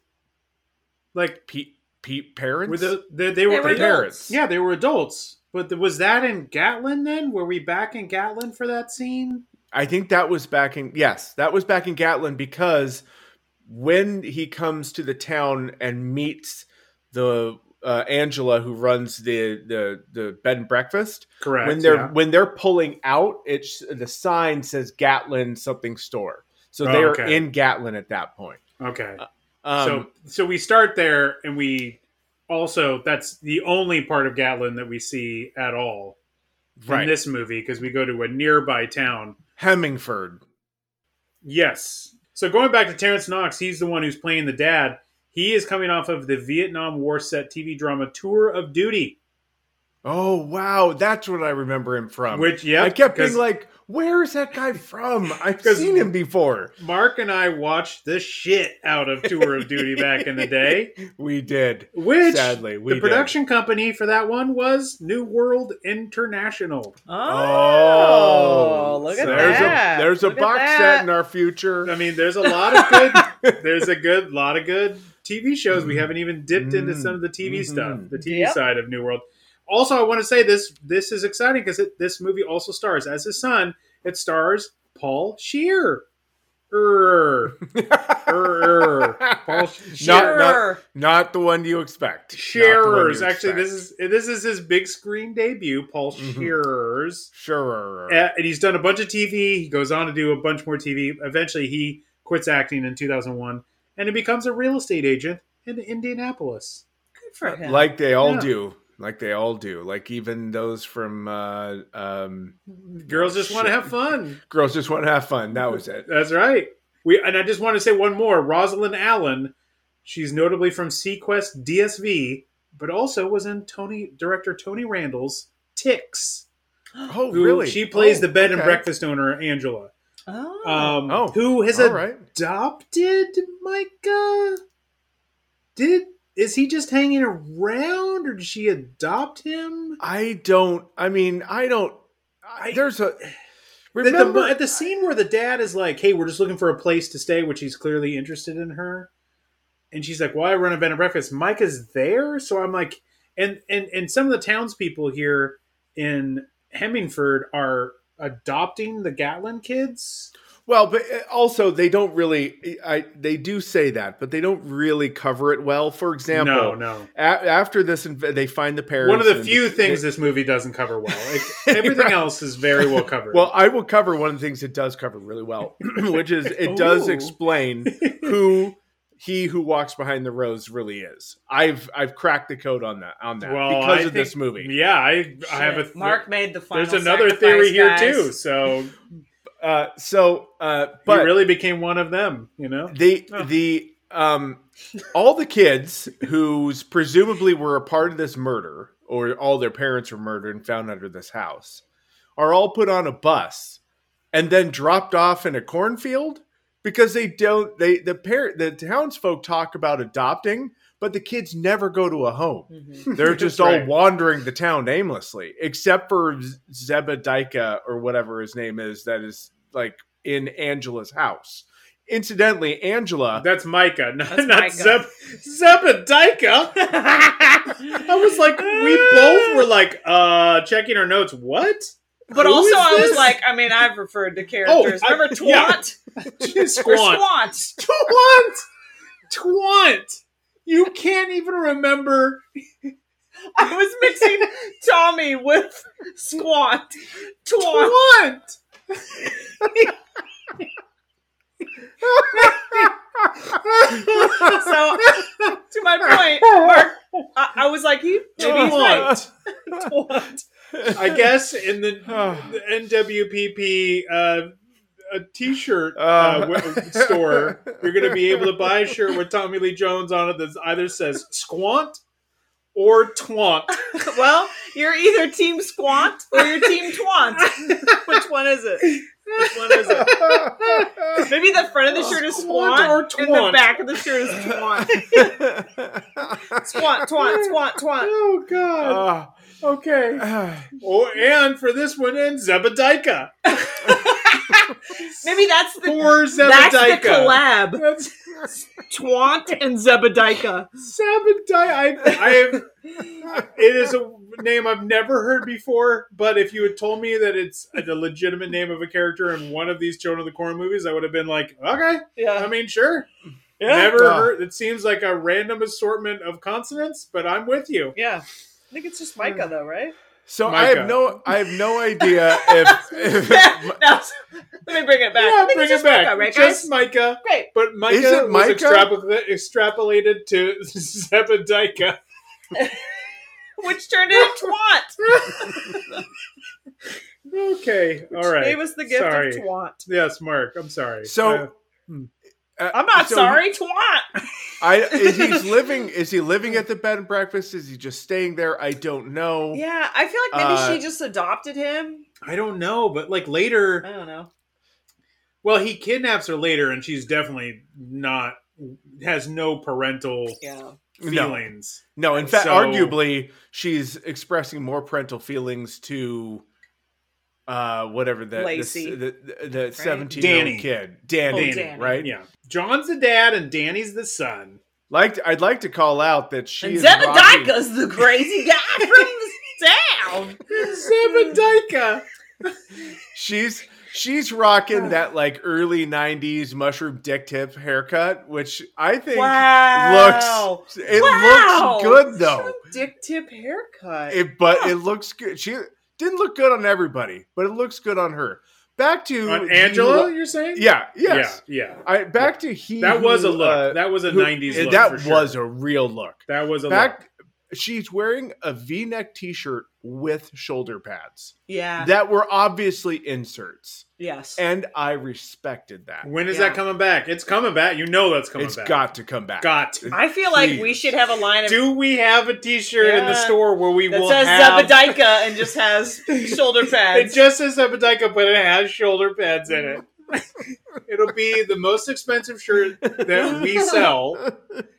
Like Pete, Pete parents? were the, they, they were were parents. Yeah, they were adults. But was that in Gatlin then? Were we back in Gatlin for that scene? I think that was back in yes, that was back in Gatlin because when he comes to the town and meets the uh, Angela who runs the the the bed and breakfast, Correct. when they're yeah. when they're pulling out, it's the sign says Gatlin something store, so Oh, they are okay. in Gatlin at that point. okay. Um, so so we start there, and we also that's the only part of Gatlin that we see at all right, in this movie because we go to a nearby town. Hemingford. Yes. So going back to Terrence Knox, he's the one who's playing the dad. He is coming off of the Vietnam War set TV drama Tour of Duty, Oh wow, that's what I remember him from. which yeah, I kept being like, "Where is that guy from? I've (laughs) seen him before." Mark and I watched the shit out of Tour of Duty back in the day. (laughs) We did. Which Sadly, we the did. production company for that one was New World International. Oh, oh look at there's that. A, there's a Look at box that. set in our future. I mean, there's a lot of good. (laughs) there's a good lot of good TV shows. We haven't even dipped into some of the TV Mhm. stuff, the TV Yep. side of New World. Also, I want to say this. This is exciting because this movie also stars as his son. It stars Paul Shear. Er, (laughs) er, Paul (laughs) Not, Shearer. not, not the one you expect. Not the one Shearers. you Actually, expect. this is this is his big screen debut. Paul Mhm. Shearers. sure. Uh, and he's done a bunch of TV. He goes on to do a bunch more TV. Eventually, he quits acting in 2001 and he becomes a real estate agent in Indianapolis. Good for him. like they all Yeah. do. Like they all do. Like even those from uh, um, Girls just want to have fun. (laughs) Girls Just Want to Have Fun. That was it. That's right. We and I just want to say one more. Rosalind Allen. She's notably from seaQuest DSV, but also was in Tony director Tony Randel's Ticks. (gasps) Oh, Who really? She plays Oh, the bed and breakfast owner Angela. Oh. Um, Oh, who has all right. adopted Micah? Did is he just hanging around, or did she adopt him? I don't. I mean, I don't. I, there's a. The- the- Remember at the scene where the dad is like, "Hey, we're just looking for a place to stay," which he's clearly interested in her, and she's like, "Well, I run a bed and breakfast." Micah's there, so I'm like, and and and some of the townspeople here in Hemingford are adopting the Gatlin kids. Well, but uh, also they don't really. I they do say that, but they don't really cover it well. For example, No, no. a- after this, they find the parents. One of the few things this movie doesn't cover well. Like, (laughs) everything Right. else is very well covered. Well, I will cover one of the things it does cover really well, (clears throat) which is it does explain (laughs) who he who walks behind the rows really is. I've I've cracked the code on that on that Well, because I of this movie. Yeah, I I have a Shit. Mark made the final. There's another sacrifice, theory here too. So (laughs) Uh, so, uh, he but really became one of them. You know. the Oh. the um all the kids who's presumably were a part of this murder or all their parents were murdered and found under this house are all put on a bus and then dropped off in a cornfield because they don't they the parent the townsfolk talk about adopting but the kids never go to a home. Mm-hmm. They're (laughs) just That's all right. wandering the town aimlessly, except for Z- Zebediah or whatever his name is, that is like in Angela's house. Incidentally, Angela. That's Micah, not, That's not Micah. Zeb, Zebediah. (laughs) I was like, we both were like, uh, checking our notes. What? But Who also, I was like, I mean, I've referred to oh, characters. I- Remember yeah. Twant? (laughs) Or Squant. Squant. Twant. Twant. You can't even remember. I was mixing Tommy with Squant. Twant. Twant. So, to my point, Mark, I, I was like, he maybe he's right. (laughs) Twant. I guess in the, (sighs) the NWPP uh, a T-shirt uh, Uh. w- store, you're going to be able to buy a shirt with Tommy Lee Jones on it that either says "squant" or "twant." (laughs) Well, you're either Team Squant or you're Team Twant. Which one is it? Which one is it? Maybe the front of the shirt is Squant Squant, or and the back of the shirt is Twant. (laughs) Squant, Twant, Squant, Twant. Oh God. Ah. Okay. (sighs) Oh, and for this one, and Zebediah. (laughs) Maybe that's the Poor that's the collab. That's (laughs) Twant and Zebediah. Zebediah. I, I have. It is a name I've never heard before. But if you had told me that it's the legitimate name of a character in one of these Children of the Corn movies, I would have been like, okay. Yeah. I mean, sure. Yeah. Never Uh. heard. It seems like a random assortment of consonants, but I'm with you. Yeah. I think it's just Micah though, right? So I have no, I have no idea if, (laughs) if (laughs) no, let me bring it back. I Yeah, think bring it back. Micah, right, Just guys? Micah. Great. But Micah Is it was Micah? extrapol- extrapolated to (laughs) Zebediah. Which turned into Twant. Okay, all right. Gave us the gift sorry. of Twant. Yes, Mark. I'm sorry. So- Uh, uh, I'm not so sorry, Twant. (laughs) I is he's (laughs) living is he living at the bed and breakfast? Is he just staying there? I don't know. Yeah, I feel like maybe Uh, she just adopted him. I don't know, but like later, I don't know. well, he kidnaps her later, and she's definitely not has no parental Yeah. feelings. No, in fact, So- arguably she's expressing more parental feelings to uh whatever the Lacey. the the, the 17 Danny. year old kid Danny, Oh, Danny. right? Yeah, John's the dad, and Danny's the son. Like I'd like to call out that she And is rocking- Zebediah's the crazy guy (laughs) from the town. Zebediah. (laughs) she's she's rocking that like early 90s mushroom dick tip haircut which I think Wow. looks it Wow. looks good though. Dick tip haircut. It, but it looks good. She didn't look good on everybody, but it looks good on her. Back to On Angela, who- you're saying? yeah, yes. yeah, yeah. I back to he. That was a look. uh, that was a who- '90s look. That for sure. was a real look. That was a Back. look. She's wearing a V-neck T-shirt with shoulder pads yeah. that were obviously inserts, yes. and I respected that. When is Yeah. that coming back? It's coming back. You know that's coming It's back. got to come back. got to. I feel like we Please. should have a line of Do we have a T-shirt in the Yeah. store where we that will says have? Zebediah and just has shoulder (laughs) pads. It just says Zebediah, but it has shoulder pads in it. (laughs) It'll be the most expensive shirt that we sell,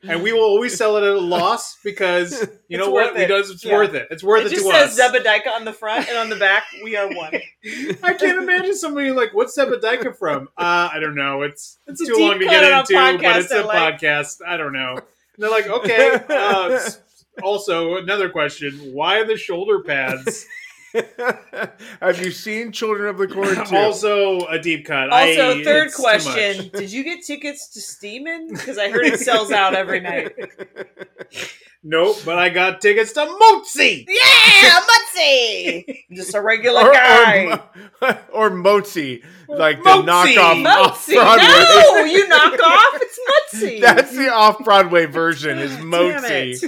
and we will always sell it at a loss because you know It's what? worth it. does it's Yeah. worth it. It's worth it it, just to says us. Zebediah on the front and on the back, we are one. (laughs) I can't imagine somebody like, "What's Zebediah from?" Uh, I don't know. It's it's, It's too long to get into, but it's I a like. podcast. I don't know. And they're like, okay. Uh, (laughs) also, another question: Why the shoulder pads? (laughs) Have you seen Children of the Corn also, a deep cut. Also, I- third question. Did you get tickets to Steeman? Because I heard it sells out every night. (laughs) Nope, but I got tickets to Mozi. Yeah, Mutzy. (laughs) Just a regular or, guy. (laughs) or, or Mozi, like the Mozi. knockoff off Broadway. No, (laughs) you knock off. It's Mutzy. That's the off Broadway version. Is Mozi.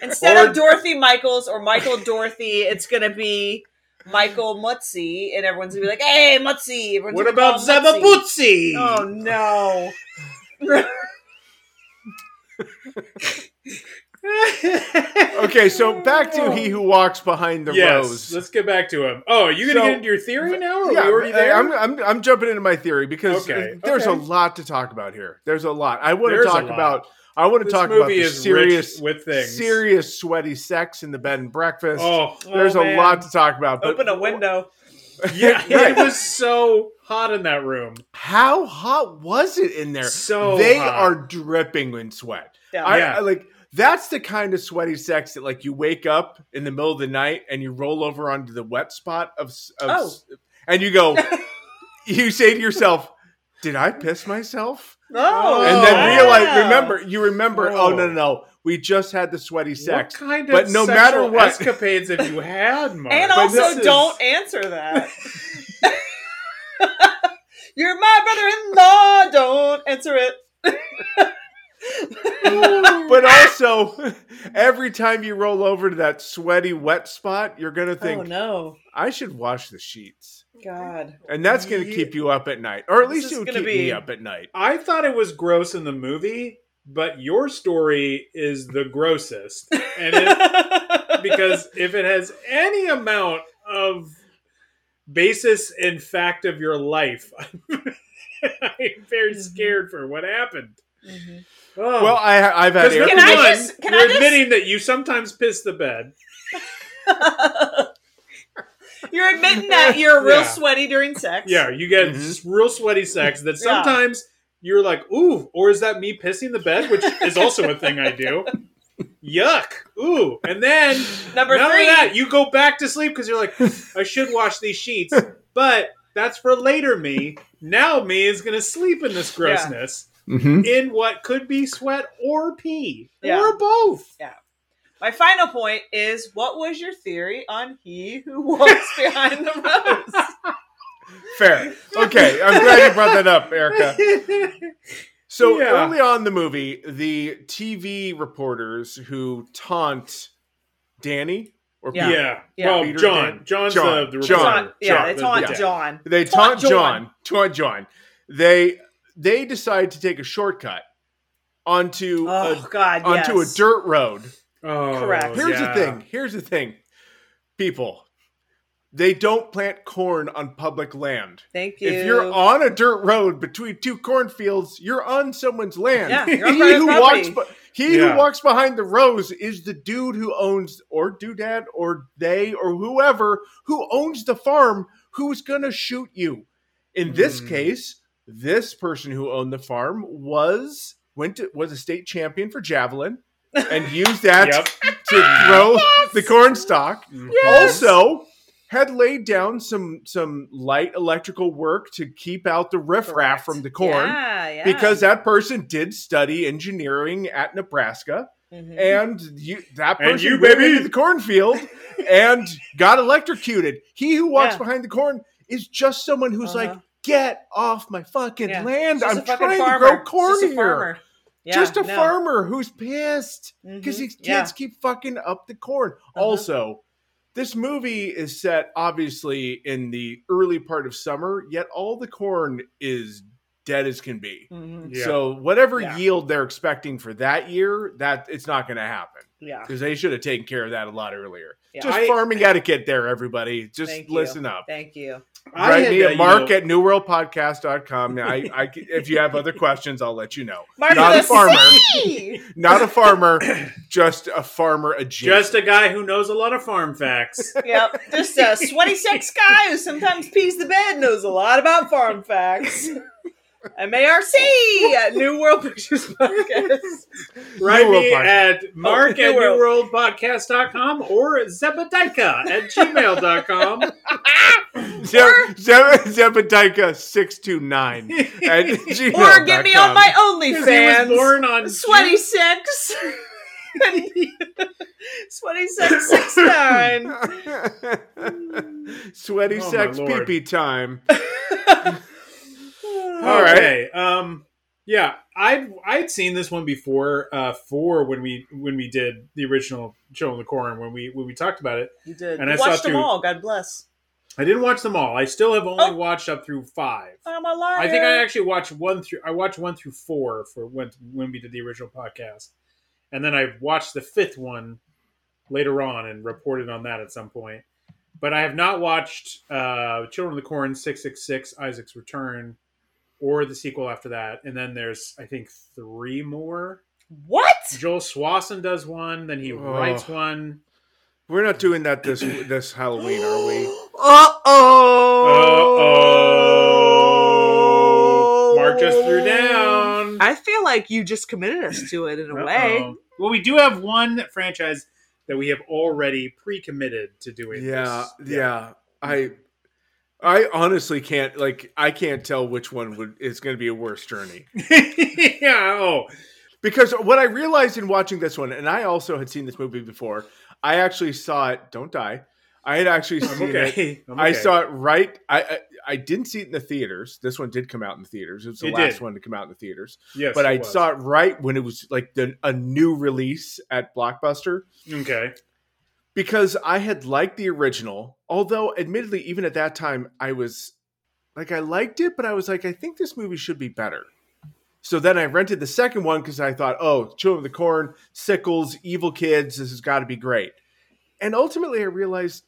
Instead Or- of Dorothy Michaels or Michael Dorothy, it's gonna be Michael Mutzy, and everyone's gonna be like, "Hey, Mutzy!" Everyone's What about Mutzy. Oh no! (laughs) Okay, so back to he who walks behind the yes, rows. let's get back to him. Oh, are you gonna So- get into your theory now? Are yeah, we already there? I'm, I'm I'm jumping into my theory because Okay, there's a lot to talk about here. There's a lot. I want to talk about. I want to This talk about movie the serious with things. serious sweaty sex in the bed and breakfast. Oh. there's Oh, a man. lot to talk about. But Open a window. (laughs) Yeah, (laughs) Right. it was so hot in that room. how hot was it in there? So they hot. are dripping in sweat. Yeah. I, Yeah. I like that's the kind of sweaty sex that like you wake up in the middle of the night and you roll over onto the wet spot of, of Oh. and you go (laughs) you say to yourself did i piss myself Oh, and then wow. realize remember you remember oh. Oh. no no no we just had the sweaty sex What kind of but no sexual matter what escapades have you had, (laughs) Mark? And But also, don't answer that. (laughs) You're my brother-in-law. Don't answer it. But also every time you roll over to that sweaty wet spot you're gonna oh, think oh no, i should wash the sheets God. and that's gonna keep you up at night or at This least is it would keep be- me up at night I thought it was gross in the movie, but your story is the grossest. And it, (laughs) because if it has any amount of basis in fact of your life, (laughs) I'm very mm-hmm. scared for what happened. Mm-hmm. Oh. well i i've had air Can I one, just- can you're I just- admitting that you sometimes piss the bed. (laughs) You're admitting that you're real Yeah. sweaty during sex. Yeah, you get Mhm. s- real sweaty sex that Yeah. sometimes you're like, ooh, or is that me pissing the bed, which is also a thing I do. (laughs) Yuck. Ooh. And then Number none three. of that. You go back to sleep because you're like, I should wash these sheets. (laughs) But that's for later me. Now me is gonna sleep in this grossness. Mhm. In what could be sweat or pee. Yeah. Or both. Yeah. My final point is: What was your theory on he who (laughs) walks behind the rows? (laughs) Fair. Okay, I'm glad you brought that up, Erica. (laughs) So Yeah. early on in the movie, the TV reporters who taunt Danny or Yeah. Yeah. Yeah. Well, Peter John. Dan- John's John. the, the John. reporter. Taunt- yeah, they the- taunt the- John. they Taunt taunt John. Taunt John. They they decide to take a shortcut onto Oh a, God, onto yes. a dirt road. Oh, Correct. Here's yeah. the thing. Here's the thing. People, they don't plant corn on public land. Thank you. If you're on a dirt road between two cornfields, you're on someone's land. Yeah, you're he who property. walks, he Yeah. who walks behind the rows is the dude who owns, or doodad, or they, or whoever who owns the farm who's gonna shoot you. In this Hmm. case, this person who owned the farm was went to, was a state champion for javelin and (laughs) used that Yep. to throw the corn stalk. Yes. Also, had laid down some some light electrical work to keep out the riffraff Correct. from the corn Yeah, yeah. because that person did study engineering at Nebraska. Mhm. And you, that And person you, went baby. into the cornfield and got electrocuted. He who walks Yeah. behind the corn is just someone who's like, Uh-huh. "Get off my fucking Yeah. land! Just I'm a fucking trying farmer. to grow corn Just a here." farmer. Yeah, just a no. farmer who's pissed because Mhm. these kids Yeah. keep fucking up the corn. Uh-huh. Also, this movie is set obviously in the early part of summer, yet all the corn is dead as can be. Mhm. Yeah. So whatever Yeah. yield they're expecting for that year, that it's not going to happen Yeah. because they should have taken care of that a lot earlier. Yeah. Just I- farming etiquette there, everybody. Just Thank you. listen up. Thank you. I Write me that, at you mark know- at newworldpodcast.com. I, I, if you have other (laughs) questions, I'll let you know. Mark Not a farmer. C! Not a farmer, just a farmer adjacent. Just a guy who knows a lot of farm facts. (laughs) Yep. Just a sweaty sex guy who sometimes pees the bed knows a lot about farm facts. (laughs) MARC at New World Pictures Podcast. Write New me Podcast. at oh, mark New at World. newworldpodcast.com or zebedica at gmail.com. Zeb- (laughs) Zeb- Zebediah six two nine. (laughs) Or get me on my Because he was OnlyFans. born on Sweaty sex. (laughs) Sweaty sex six nine. Sweaty Oh, my sex Lord. pee pee time. All right. Okay. Um. Yeah, I'd I'd seen this one before. Uh, for when we when we did the original Show in the Corn when we when we talked about it. You did. And you I saw watched them through- all. God bless. I didn't watch them all. I still have only Oh. watched up through five. I'm a liar. I think I actually watched one through. I watched one through four for when when we did the original podcast, and then I watched the fifth one later on and reported on that at some point. But I have not watched uh, Children of the Corn six six six Isaac's Return or the sequel after that. And then there's I think three more What? Joel Soisson does one, then he Oh. writes one. We're not doing that this this Halloween, are we? (gasps) Uh oh. Uh oh. Mark just threw down. I feel like you just committed us to it in a way. Uh-oh. Well, we do have one franchise that we have already pre-committed to doing. Yeah, this. yeah. I I honestly can't like I can't tell which one would is going to be a worse journey. (laughs) (laughs) yeah. Oh, because what I realized in watching this one, and I also had seen this movie before. I actually saw it. Don't die. I had actually seen okay. it. (laughs) I'm I saw it right. I, I I didn't see it in the theaters. This one did come out in the theaters. It was the It last did. one to come out in the theaters. Yes, but I was. saw it right when it was like the a new release at Blockbuster Okay. Because I had liked the original. Although, admittedly, even at that time, I was like, I liked it, but I was like, I think this movie should be better. So then I rented the second one because I thought, oh, Children of the Corn, Sickles, Evil Kids, this has got to be great. And ultimately, I realized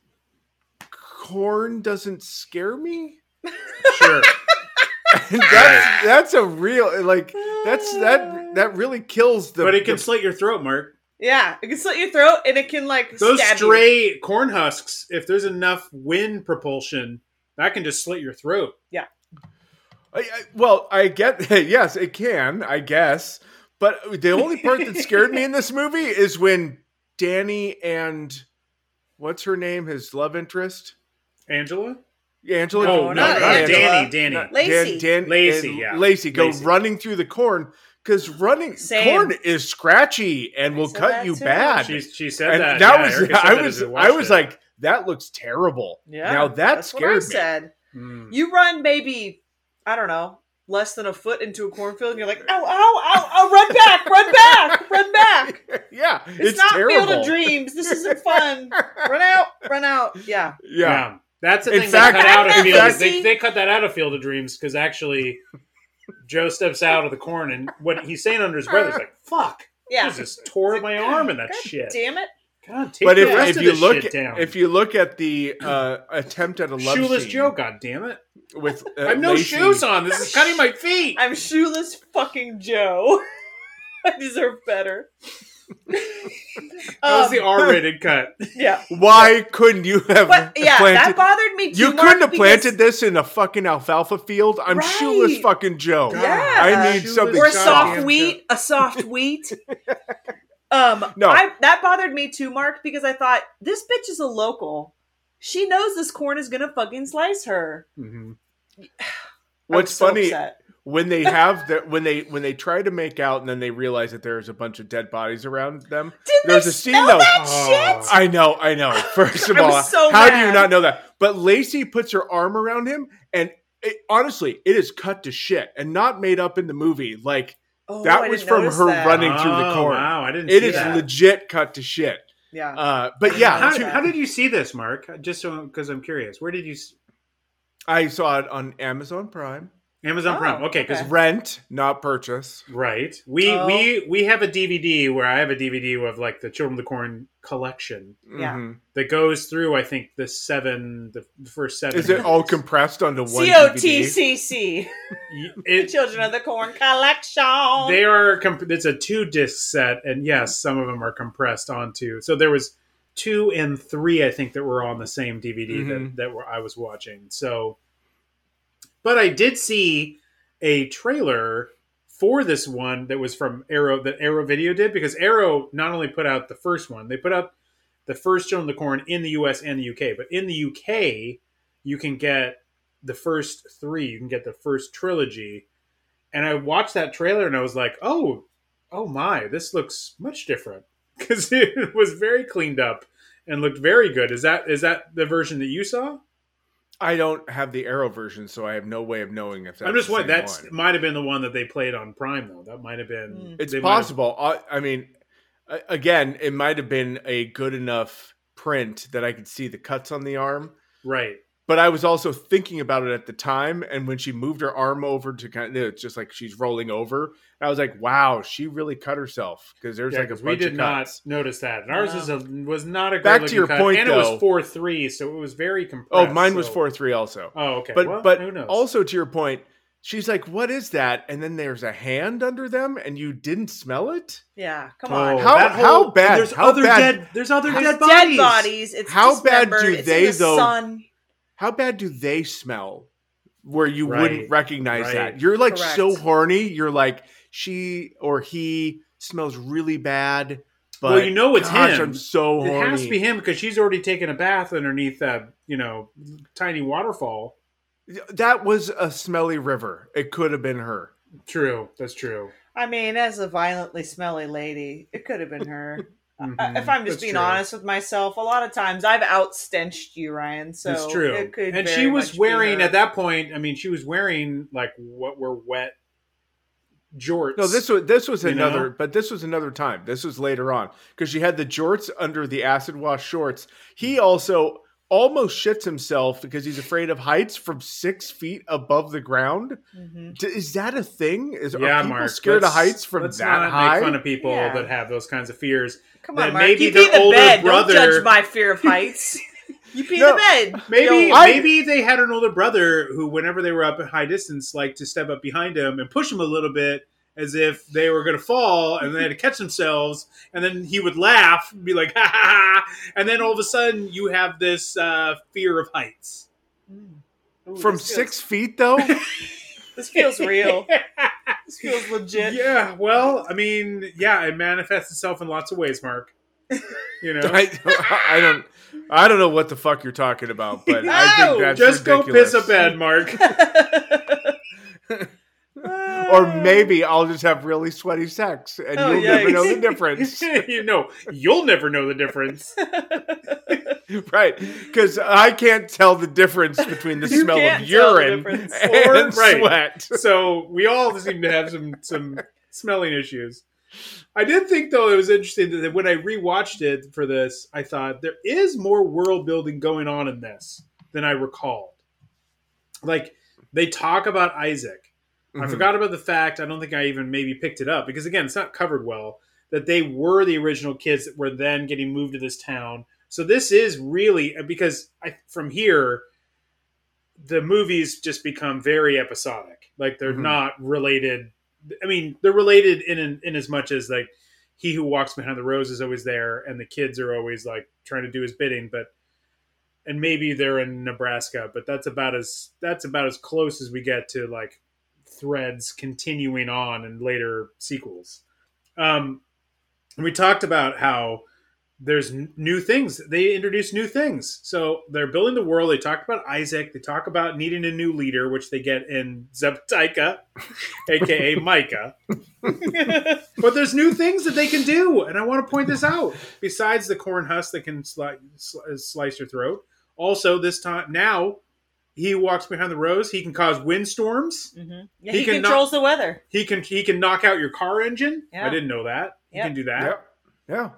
corn doesn't scare me. (laughs) Sure. That's that's a real like that's that that uh. really kills the. but it can the- slit your throat, Mark. Yeah, it can slit your throat and it can like Those stab you. stray corn husks, if there's enough wind propulsion, that can just slit your throat. Yeah. I, I, well, I get (laughs) yes, it can, I guess. But the only part that scared me in this (laughs) movie is when Danny and what's her name, his love interest, Angela? Angela. Oh, no, not not Angela. Danny. Danny. Lacy, Lacey. Dan, Dan, Lacey, and yeah. Lacey go Lacey. running through the corn because running Same. corn is scratchy and will cut you too. bad. She, she said and that. that, Yeah, was Erica (laughs) I was I was it. like that looks terrible. Yeah, now that that's what I me. said. Hmm. You run maybe I don't know less than a foot into a cornfield, and you're like, oh ow, ow, ow, run back, run back, run back. (laughs) yeah, It's, it's, not terrible. Field of Dreams. This isn't (laughs) fun. run out, run out. Yeah. Yeah. That's the In thing fact- they cut out of Field. they, they cut that out of Field of Dreams because actually, Joe steps out of the corn and what he's saying under his breath is like, "Fuck, Yeah. I just tore my arm in that God shit." Damn it. God, take But the if, rest if of you this look shit down. if you look at the uh, attempt at a love shoeless scene Joe, God damn it! with uh, I have no Lacey- shoes on. This is cutting my feet. I'm shoeless fucking Joe. (laughs) I deserve better. That was Um, the R-rated cut. (laughs) Yeah. Why couldn't you have But yeah, planted? that bothered me too. you couldn't have because- planted this in a fucking alfalfa field. I'm Right. shoeless fucking Joe. Yeah. I need Shoeless something. or a soft Joe. (laughs) wheat, a soft wheat. Um, No. I, that bothered me too, Mark, because I thought this bitch is a local. She knows this corn is gonna fucking slice her. (sighs) Mhm. What's so funny upset. When they have that when they when they try to make out and then they realize that there's a bunch of dead bodies around them. Didn't There's they a scene though. that Oh. shit? I know, I know. (laughs) First of all, so how do you not know that? But Lacey puts her arm around him, and it, honestly, it is cut to shit and not made up in the movie. Like Oh, that I was from her that. running through the Oh, corn. Wow, I didn't. It see is that. legit cut to shit. Yeah. Uh, but yeah, How, to- how did you see this, Mark? Just so because I'm curious, where did you? s- I saw it on Amazon Prime. Amazon Oh, Prime. Okay, because okay. Rent, not purchase. right, we Oh. we we have a DVD where I have a DVD of like the Children of the Corn collection Yeah. Mhm. that goes through. I think the seven, the first seven. Is it all movies. compressed onto one C O T C C. DVD? T C C. Y- It, Children of the Corn collection. they are. Comp- it's a two disc set, and yes, some of them are compressed onto. So there was two and three, I think, that were on the same DVD Mhm. that that were I was watching. So, but I did see a trailer for this one that was from Arrow that Arrow Video did because Arrow not only put out the first one, they put out the first of the Corn in the US and the UK. But in the UK, you can get the first three. You can get the first trilogy. And I watched that trailer and I was like, oh, oh my, this looks much different (laughs) because it was very cleaned up and looked very good. Is that is that the version that you saw? I don't have the Arrow version, so I have no way of knowing if that's I'm just the wondering. same That's one. might have been the one that they played on Prime though. That might have been. Mm. It's they have- possible. I, I mean, again, it might have been a good enough print that I could see the cuts on the arm. right. But I was also thinking about it at the time, and when she moved her arm over to kind of, it's just like she's rolling over. I was like, "Wow, she really cut herself." Because there's Yeah, like a bunch we did of not cuts. notice that. And ours is a, was not a great Back to your cut, point, and it was four three, so it was very compressed. Oh, mine was four three also. Oh, okay. But Well, but who knows? also to your point, she's like, "What is that?" And then there's a hand under them, and you didn't smell it. Yeah, come Oh, on. How- that how bad- There's how other bad- dead. There's other There's dead dead bodies. bodies. It's How bad do it's they, the though- Sun. How bad do they smell? Where you Right, wouldn't recognize right. that. You're like so horny. You're like she or he smells really bad. But Well, you know it's gosh, him. I'm so It horny. has to be him because she's already taken a bath underneath that, you know, tiny waterfall. That was a smelly river. It could have been her. True, that's true. I mean, as a violently smelly lady, it could have been her. (laughs) Mhm, Uh, if I'm just that's being true. honest with myself, a lot of times I've outstenched you, Ryan. So That's true. It could and she was wearing at that point. I mean, she was wearing like what were wet jorts. No, this was this was another, know? but this was another time. This was later on because she had the jorts under the acid wash shorts. He also almost shits himself because he's afraid of heights from six feet above the ground. Mhm. D- Is that a thing? Is yeah, are people Mark. scared of heights from let's that not high? Make fun of people Yeah. that have those kinds of fears. Come on, Mark. maybe you their pee the older bed. brother- Don't judge my fear of heights. (laughs) you pee No, the bed. Maybe Yo, I- maybe they had an older brother who, whenever they were up at high distance, like to step up behind him and push him a little bit, as if they were going to fall, and they had to catch themselves, and then he would laugh, and be like, (laughs) "Ha ha ha!" And then all of a sudden, you have this uh, fear of heights. Ooh, from this feels- six feet though. (laughs) This feels real. (laughs) this feels legit. Yeah, well, I mean, yeah, it manifests itself in lots of ways, Mark. You know, I, I don't. I don't know what the fuck you're talking about, but I think that's just ridiculous. go piss a bed, Mark. Or maybe I'll just have really sweaty sex, and Oh, you'll never know the difference. (laughs) you know, you'll never know the difference. (laughs) right? Because I can't tell the difference between the (laughs) You smell of urine and Or- right. sweat. So we all seem to have some some smelling issues. I did think though it was interesting that when I rewatched it for this, I thought there is more world building going on in this than I recalled. Like they talk about Isaac. I Mhm. forgot about the fact. I don't think I even maybe picked it up because again, it's not covered well. That they were the original kids that were then getting moved to this town. So this is really because I, from here, the movies just become very episodic. Like they're Mhm. not related. I mean, they're related in in, in as much as like he who walks behind the rows is always there, and the kids are always like trying to do his bidding. But and maybe they're in Nebraska, but that's about as that's about as close as we get to like threads continuing on in later sequels. Um, we talked about how there's new things. They introduce new things. So they're building the world. They talked about Isaac. They talk about needing a new leader, which they get in Zebtaika, (laughs) aka Micah. (laughs) but there's new things that they can do, and I want to point this out. Besides the corn husk that can sli- slice your throat, also this time now he walks behind the rows. He can cause windstorms. Mhm. Yeah, He he, can controls the weather. He can he can knock out your car engine. Yeah. I didn't know that. He can do that. Yep. Yeah.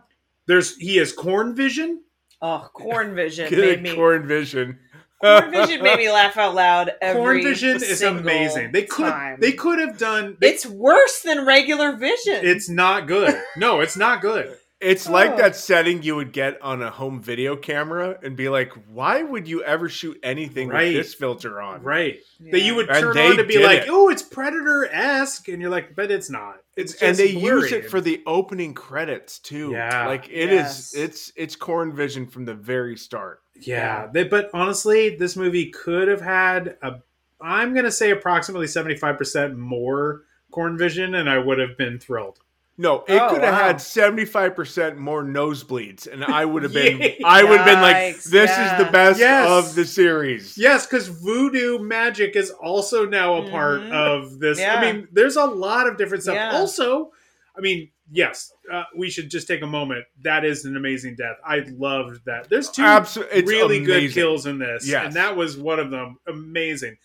There's he has corn vision. Oh, corn vision Good made me. corn vision. Corn vision made me laugh out loud (laughs) every corn vision is amazing. They could time. they could have done. They, It's worse than regular vision. it's not good. No, it's not good. It's like Oh. that setting you would get on a home video camera and be like, why would you ever shoot anything Right. with this filter on? Right. Yeah. That you would turn on to be like, it. oh, it's Predator esque, and you're like, but it's not. It's just and they use it for the opening credits too. Yeah. like it is. Yes. It's it's corn vision from the very start. Yeah, they, but honestly, this movie could have had a. I'm gonna say approximately 75 percent more corn vision, and I would have been thrilled. No, it Oh, could have wow. had seventy five percent more nosebleeds, and I would have (laughs) been. Yeah. I would have been like, "This yeah. is the best Yes. of the series." Yes, because voodoo magic is also now a part Mhm. of this. Yeah. I mean, there's a lot of different stuff. Yeah. Also, I mean, yes, uh, we should just take a moment. That is an amazing death. I loved that. There's two Abso- it's really good kills in this, Yes. and that was one of them. Amazing.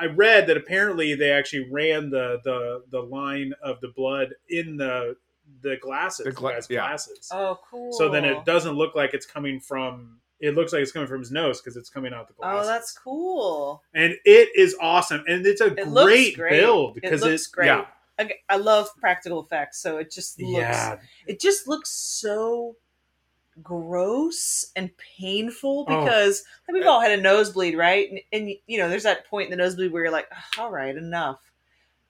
I read that apparently they actually ran the the the line of the blood in the the glasses, The gla- as yeah. glasses. oh, cool. So then it doesn't look like it's coming from. It looks like it's coming from his nose because it's coming out the oh, glasses. Oh, that's cool. and it is awesome, and it's a It great, great. build It because looks it, great. Yeah, I, I love practical effects, so it just looks. yeah, It just looks so gross and painful Oh. because like, we've all had a nosebleed, right? And, and you know, there's that point in the nosebleed where you're like, "Ugh, all right, enough.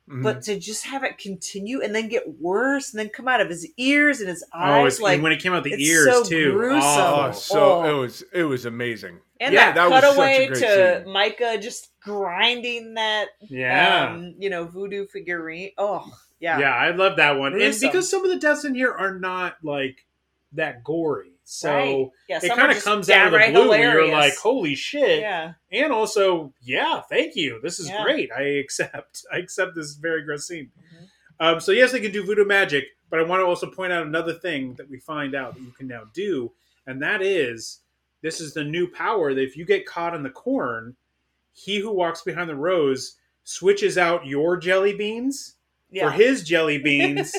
Mm-hmm. But to just have it continue and then get worse and then come out of his ears and his Oh, eyes, it's, like and when it came out the ears so too. gruesome. Oh, Oh, so Oh. it was it was amazing. and yeah, that, that was such a cutaway to scene. Micah just grinding that, yeah. um, you know, voodoo figurine. Oh, yeah, yeah, I love that one, and because some of the deaths in here are not like that gory, so Right. Yeah, it kind of comes out of the blue. Where you're like, "Holy shit!" yeah. and also, yeah, thank you. This is Yeah. great. I accept. (laughs) I accept this very gross scene. Mm-hmm. Um, so yes, they can do voodoo magic, but I want to also point out another thing that we find out that you can now do, and that is this is the new power that if you get caught in the corn, he who walks behind the rows switches out your jelly beans Yeah. for his jelly (laughs) beans,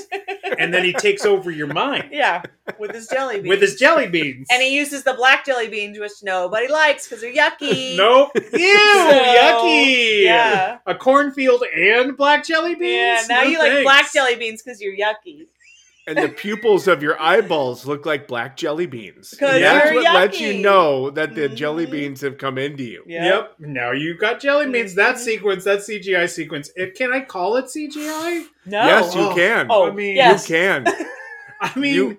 and then he takes over your mind Yeah, with his jelly beans. (laughs) with his jelly beans. and he uses the black jelly beans, which nobody likes because they're yucky. (laughs) Nope. Ew, yucky. yeah. A cornfield and black jelly beans? Yeah, now No you like black jelly beans because you're yucky. And the pupils of your eyeballs look like black jelly beans. And that's you're what lets you know that the jelly Mhm. beans have come into you. Yep. Now you've got jelly beans. That sequence, that CGI sequence. It, can I call it CGI? No. Yes, you Oh. can. Oh, I mean, yes. You can. (laughs) I mean, You-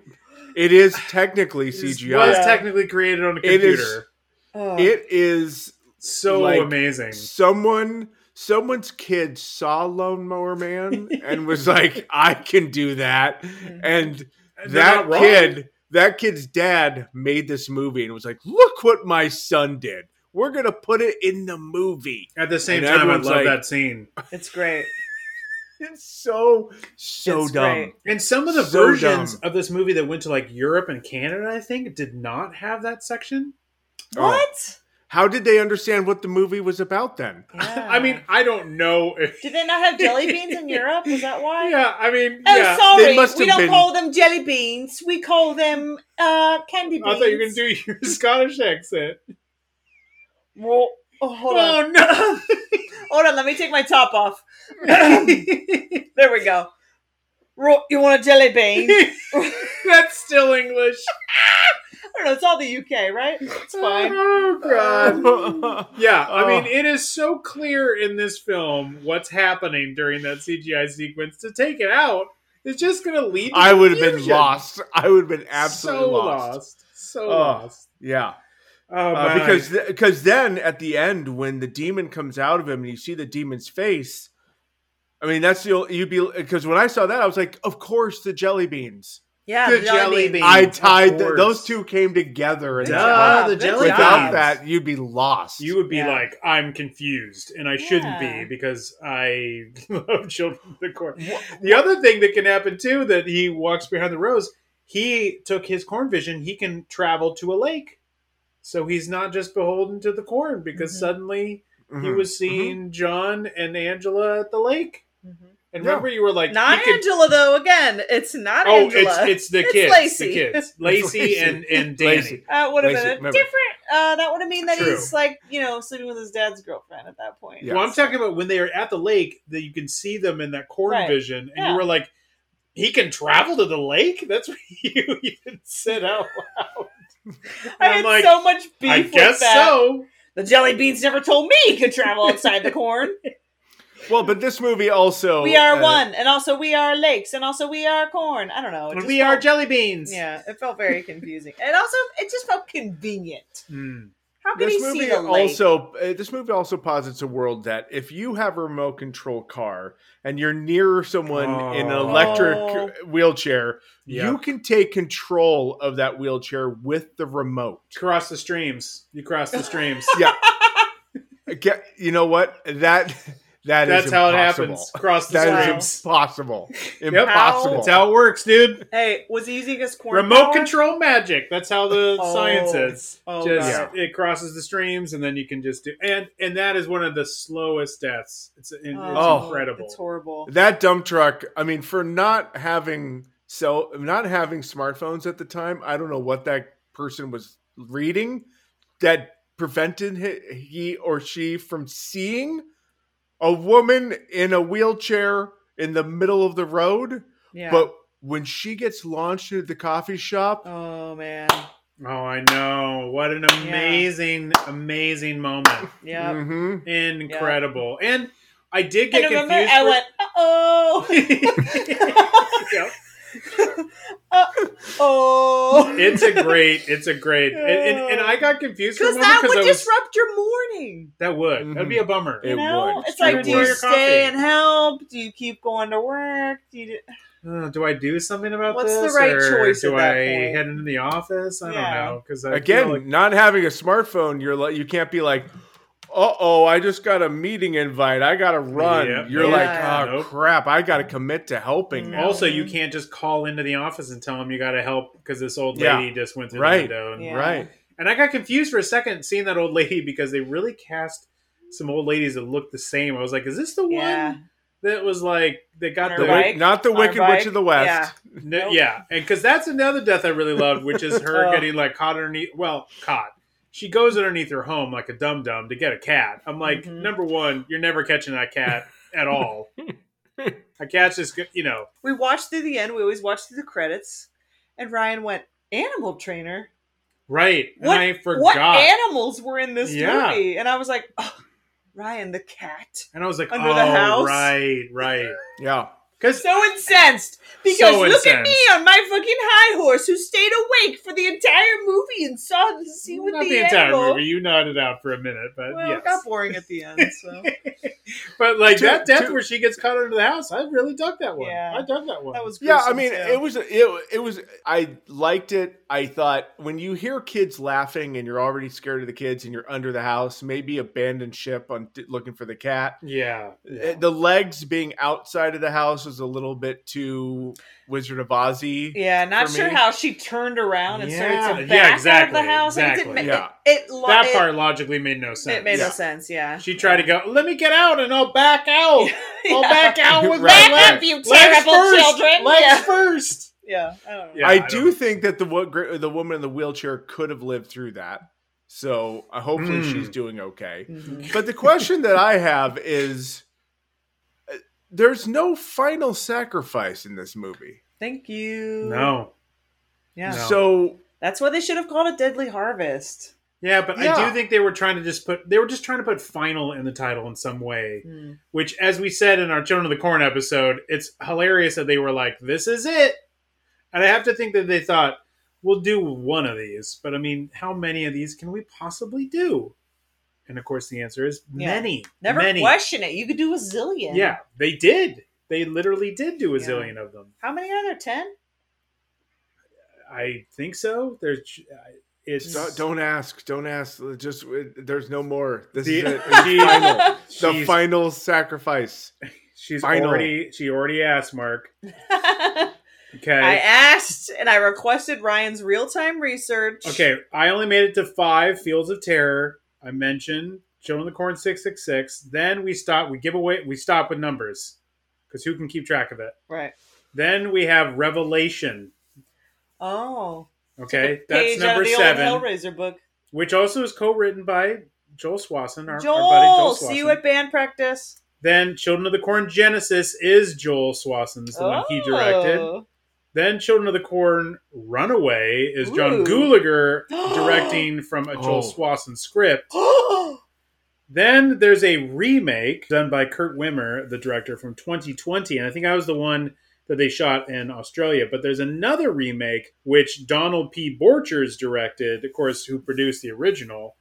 It is technically this CGI. was technically created on a It is- computer. Oh. It is so like- amazing. someone someone's kid saw Lawnmower Man (laughs) and was like, I can do that. Mm-hmm. And They're that kid, that kid's dad made this movie and was like, look what my son did. We're gonna put it in the movie. At the same And time, I everyone's love like- that scene. It's great. (laughs) It's so so It's dumb. great. And some of the So versions dumb. of this movie that went to like Europe and Canada, I think, did not have that section. Oh. How did they understand what the movie was about then? Yeah. (laughs) I mean, I don't know if. did they not have jelly (laughs) beans in Europe? Is that why? Yeah, I mean, Oh, yeah. sorry. They must we don't been- call them jelly beans. We call them uh, candy beans. I thought you were gonna do your (laughs) Scottish accent. Well, oh, hold on. Oh no! Hold on. Let me take my top off. there we go. You want a jelly bean? That's still English. I don't know. It's all the UK, right? It's fine. Oh god. (laughs) Yeah, I mean, Oh. it is so clear in this film what's happening during that CGI sequence. To take it out is just going to lead. I would have been lost. I would have been absolutely so lost. lost. So Oh. lost. Yeah. Oh Uh, my. because because then at the end when the demon comes out of him and you see the demon's face, I mean that's the you'd be because when I saw that I was like, of course the jelly beans. Yeah, The jelly bean. I tied the, those two came together and Good Duh, the jelly job. without that you'd be lost. you would be Yeah. like, I'm confused, and I shouldn't be because I (laughs) love children of the corn. The other thing that can happen too that he walks behind the rows, he took his corn vision. He can travel to a lake, so he's not just beholden to the corn because Mhm. suddenly he Mhm. was seeing John and Angela at the lake. And Yeah. remember, you were like, Not he could- Angela though. Again, it's not Oh, Angela. it's it's the It's kids, Lacey. the kids, (laughs) Lacey Lacey. and and Danny. Lacey. Uh, would have Lacey, been a remember. different. Uh, that would have mean that True. he's like you know sleeping with his dad's girlfriend at that point. Yeah. Well, I'm talking about when they are at the lake that you can see them in that corn Right. vision, and Yeah. you were like, he can travel to the lake. That's what (laughs) you even said out loud. I I'm had like, so much beef I with guess that. so. The jelly beans never told me he could travel outside the corn. (laughs) Well, but this movie also we are uh, one, and also we are lakes, and also we are corn. I don't know. it And just we are jelly beans. Yeah, it felt very confusing, and also it just felt convenient. Hmm. How could This he see movie the lake? also uh, this movie also posits a world that if you have a remote control car and you're near someone in an Oh. electric Oh. wheelchair, Yeah. you can take control of that wheelchair with the remote. Cross the streams. You cross the streams. (laughs) Yeah. You know what? That that is That's how it impossible. happens. Cross the That Wow. is streams. impossible. Yep. Impossible. That's how it works, dude. hey, was he using his corn? Remote power? control magic. That's how the Oh. science is. Oh, just God. it crosses the streams, and then you can just do and and that is one of the slowest deaths. It's, it's Oh. incredible. Oh. It's horrible. that dump truck i mean for not having so not having smartphones at the time i don't know what that person was reading that prevented he, he or she from seeing a woman in a wheelchair in the middle of the road Yeah. but when she gets launched into the coffee shop oh man. Oh, I know. What an amazing, amazing moment. Yeah. Mm-hmm. Incredible. And I did get remember, confused. I for- went, uh oh. Yep. (laughs) oh. It's a great, it's a great, and, and, and I got confused Because that would I was, disrupt your morning. that would, that'd be a bummer. You It know, would. it's like, It do you stay Coffee. and help? Do you keep going to work? Do you? Uh, do I do something about What's the right or choice Do at that I point? head into the office? I Yeah. don't know because Again, not having a smartphone, you're like you can't be like, uh oh, I just got a meeting invite. I gotta run. Yep. You're Yeah. like, oh Nope. crap, I gotta commit to helping now. Also, you can't just call into the office and tell them you got to help because this old Yeah. lady just went through Right. the window. And, Yeah. Right. and I got confused for a second seeing that old lady because they really cast some old ladies that looked the same. I was like, is this the Yeah. one that was like that got The the her bike? not the Wicked bike? Witch of the West. Yeah. No, Nope. Yeah, and because that's another death I really loved, which is (laughs) her Oh. getting like caught underneath. Well, caught. She goes underneath her home like a dum dum to get a cat. I'm like, Mhm. number one, you're never catching that cat at all. (laughs) a cat's just, go- you know, We watched through the end. We always watched through the credits, and Ryan went, "Animal trainer." right. What? and I forgot. What animals were in this Yeah. movie? And I was like, oh, Ryan, the cat. and I was like, Under oh, the house? right, right. Yeah. Because So incensed because So look at me on my fucking high horse who stayed awake for the entire movie and saw the scene with not the, the entire animal. movie, you nodded out for a minute, but Well, yes. it got boring at the end. (laughs) So but like To- that death to- where she gets caught under the house, I really dug that one. Yeah. I dug that one. that was Yeah, I mean, too. it was it, it was I liked it. I thought when you hear kids laughing and you're already scared of the kids and you're under the house, maybe abandoned ship on looking for the cat. yeah. Uh, The legs being outside of the house was a little bit too Wizard of Ozzy. Yeah, not for sure me. how she turned around and Yeah, started to yeah, back out of the house. and exactly. It, Yeah. it, it, lo- That it, part logically made no sense. it made Yeah. no sense. Yeah, She tried to go, let me get out and I'll back out. (laughs) I'll back (laughs) out with Right, my right. legs. you Legs terrible first. children. Legs Yeah. first. Yeah, I don't know. Yeah, I, I do don't- think that the the woman in the wheelchair could have lived through that. So uh, hopefully Mm. she's doing okay. Mhm. But the question that I have is there's no final sacrifice in this movie. Thank you. No. Yeah, No. So that's why they should have called it Deadly Harvest. Yeah, but I do think they were trying to just put they were just trying to put final in the title in some way. Hmm. Which as we said in our Children of the Corn episode, it's hilarious that they were like, This is it. And I have to think that they thought, We'll do one of these. But I mean, how many of these can we possibly do? And of course the answer is Yeah. many. Never many. question it. You could do a zillion. Yeah, they did. They literally did do a Yeah. zillion of them. How many are there? Ten. I think so. There's it's don't, don't ask, don't ask. Just uh, there's no more. This The- is it. (laughs) It's she- final. (laughs) The final sacrifice. she's final. already she already asked Mark. (laughs) Okay. I asked and I requested Ryan's real time research. Okay, I only made it to five Fields of Terror. I mentioned Children of the Corn six six six. Then we stop. We give away. We stop with numbers because who can keep track of it? Right. Then we have Revelation. Oh. Okay, that's number seven, Hellraiser book. which also is co-written by Joel Soisson, our, Joel, our buddy Joel see you at band practice. then Children of the Corn Genesis is Joel Soisson's the one he directed. Oh. Then Children of the Corn Runaway is John Ooh. Gulager (gasps) directing from a Joel Oh. Soisson script. (gasps) Then there's a remake done by Kurt Wimmer, the director from 2020, and I think I was the one that they shot in Australia. But there's another remake which Donald P. Borchers directed, of course, who produced the original,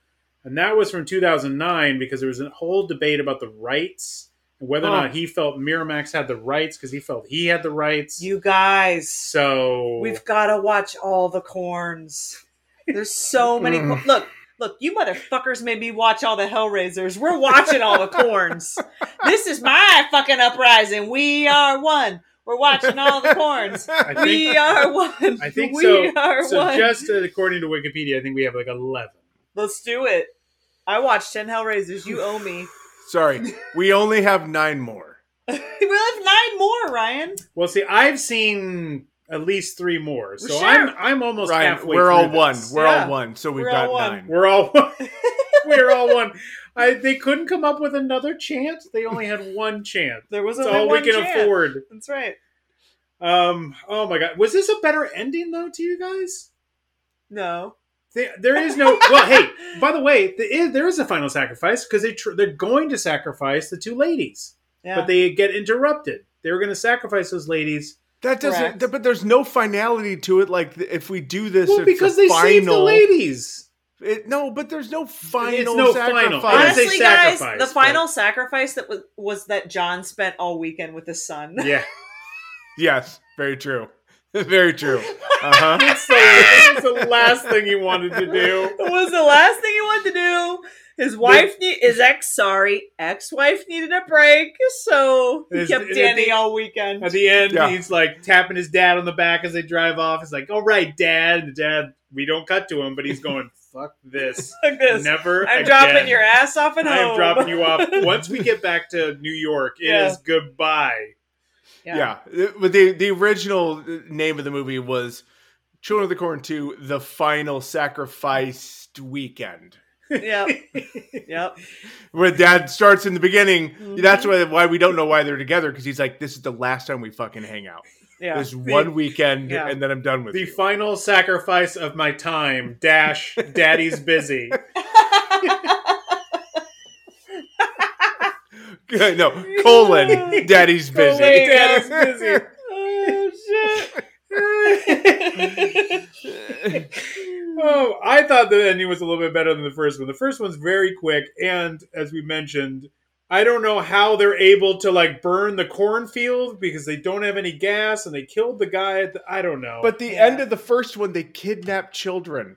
and that was from 2009 because there was a whole debate about the rights and whether or not he felt Miramax had the rights because he felt he had the rights. You guys, so we've got to watch all the corns. There's so many. Cor- (laughs) look, look, you motherfuckers made me watch all the Hellraisers. We're watching all the corns. This is my fucking uprising. We are one. We're watching all the corns. (laughs) Think, We are one. I think we so. are So one. just according to Wikipedia, I think we have like 11. Let's do it. I watched 10 Hellraisers. You owe me. Sorry, we only have nine more. (laughs) we'll have nine more, Ryan. Well, see, I've seen at least three more, so Sure. I'm I'm almost Ryan, halfway. we're through all this. one. We're Yeah. all one. So we've We're got nine. We're all one. (laughs) we're all one. I, they couldn't come up with another chant. They only had one chant. There was That's only all one we can chant. afford. That's right. Um. Oh my god. Was this a better ending though to you guys? No. They- there is no. Well, hey, by the way, there is, there is a final sacrifice because they tr- they're going to sacrifice the two ladies, Yeah. but they get interrupted. They were going to sacrifice those ladies. That doesn't. Th- but there's no finality to it. Like th- if we do this, Well, it's because a they final, saved the ladies. It, no, but there's no final. It's no sacrifice. final. I didn't say Honestly, guys, sacrifice, the but- final sacrifice that was was that John spent all weekend with his son. Yeah, (laughs) Yes, very true. (laughs) very true. Uh huh. (laughs) it's the, it's the last thing he wanted to do. (laughs) It was the last thing he wanted to do. His wife, need, his ex, sorry, ex-wife needed a break, so he His- kept Danny the- all weekend. At the end, Yeah. he's like tapping his dad on the back as they drive off. He's like, "All right, Dad." And the dad, we don't cut to him, but he's going, "Fuck this, Like this. never." I'm again. dropping your ass off at home. I'm dropping you off. Once we get back to New York, it is Yeah. goodbye. Yeah. But the the original name of the movie was Children of the Corn 2: The Final Sacrificed Weekend. Yep. (laughs) Yep. Where dad starts in the beginning. Mm-hmm. That's why why we don't know why they're together because he's like, this is the last time we fucking hang out. Yeah. This one weekend, Yeah. and then I'm done with The you. final sacrifice of my time. Dash. Daddy's busy. (laughs) (laughs) no, colon. (laughs) Daddy's busy. (laughs) Daddy's busy. oh shit. Oh, I thought the ending was a little bit better than the first one. The first one's very quick, and as we mentioned, I don't know how they're able to like burn the cornfield because they don't have any gas, and they killed the guy. At the, I don't know. But the Yeah. end of the first one, they kidnap children.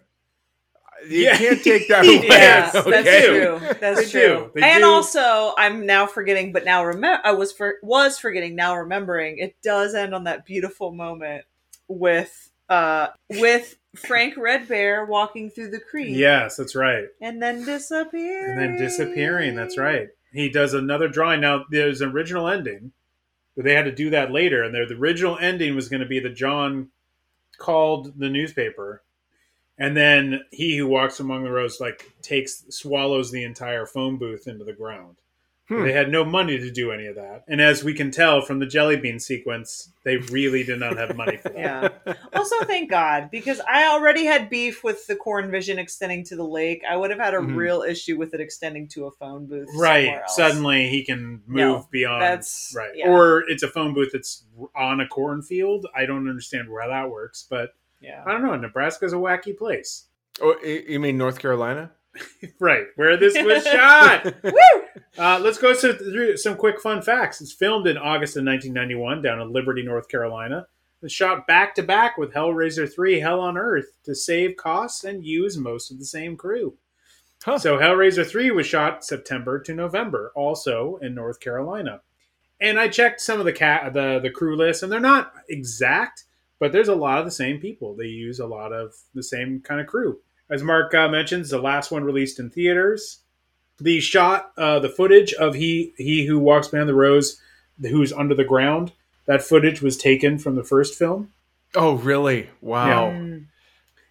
You Yeah. can't take that (laughs) away. Yes, okay? that's true. That's true. and do. also, I'm now forgetting, but now remember, I was for was forgetting. Now remembering, it does end on that beautiful moment with uh with Frank Red Bear walking through the creek. yes, that's right. and then disappearing. And then disappearing. That's right. He does another drawing. Now there's an original ending, but they had to do that later. And the original ending was going to be the John called the newspaper, and then he who walks among the rows like takes swallows the entire phone booth into the ground. Hmm. They had no money to do any of that, and as we can tell from the jelly bean sequence, they really did not have money for that. Yeah. Also, thank God because I already had beef with the corn vision extending to the lake. I would have had a Mhm. real issue with it extending to a phone booth. right suddenly he can move No, beyond that's- right yeah. or it's a phone booth that's on a cornfield i don't understand where that works but Yeah. i don't know nebraska's a wacky place Oh, you mean North Carolina? (laughs) right where this was (laughs) shot uh, let's go so- through some quick fun facts it's filmed in august of 1991 down in liberty north carolina it's shot back to back with hellraiser 3 hell on earth to save costs and use most of the same crew Huh. So Hellraiser 3 was shot September to November, also in North Carolina. And I checked some of the cat the the crew list, and they're not exact, but there's a lot of the same people. They use a lot of the same kind of crew. As Mark uh, mentions, the last one released in theaters. The shot, uh, the footage of he he who walks behind the rows, who's under the ground. That footage was taken from the first film. Oh, really? Wow. Mm.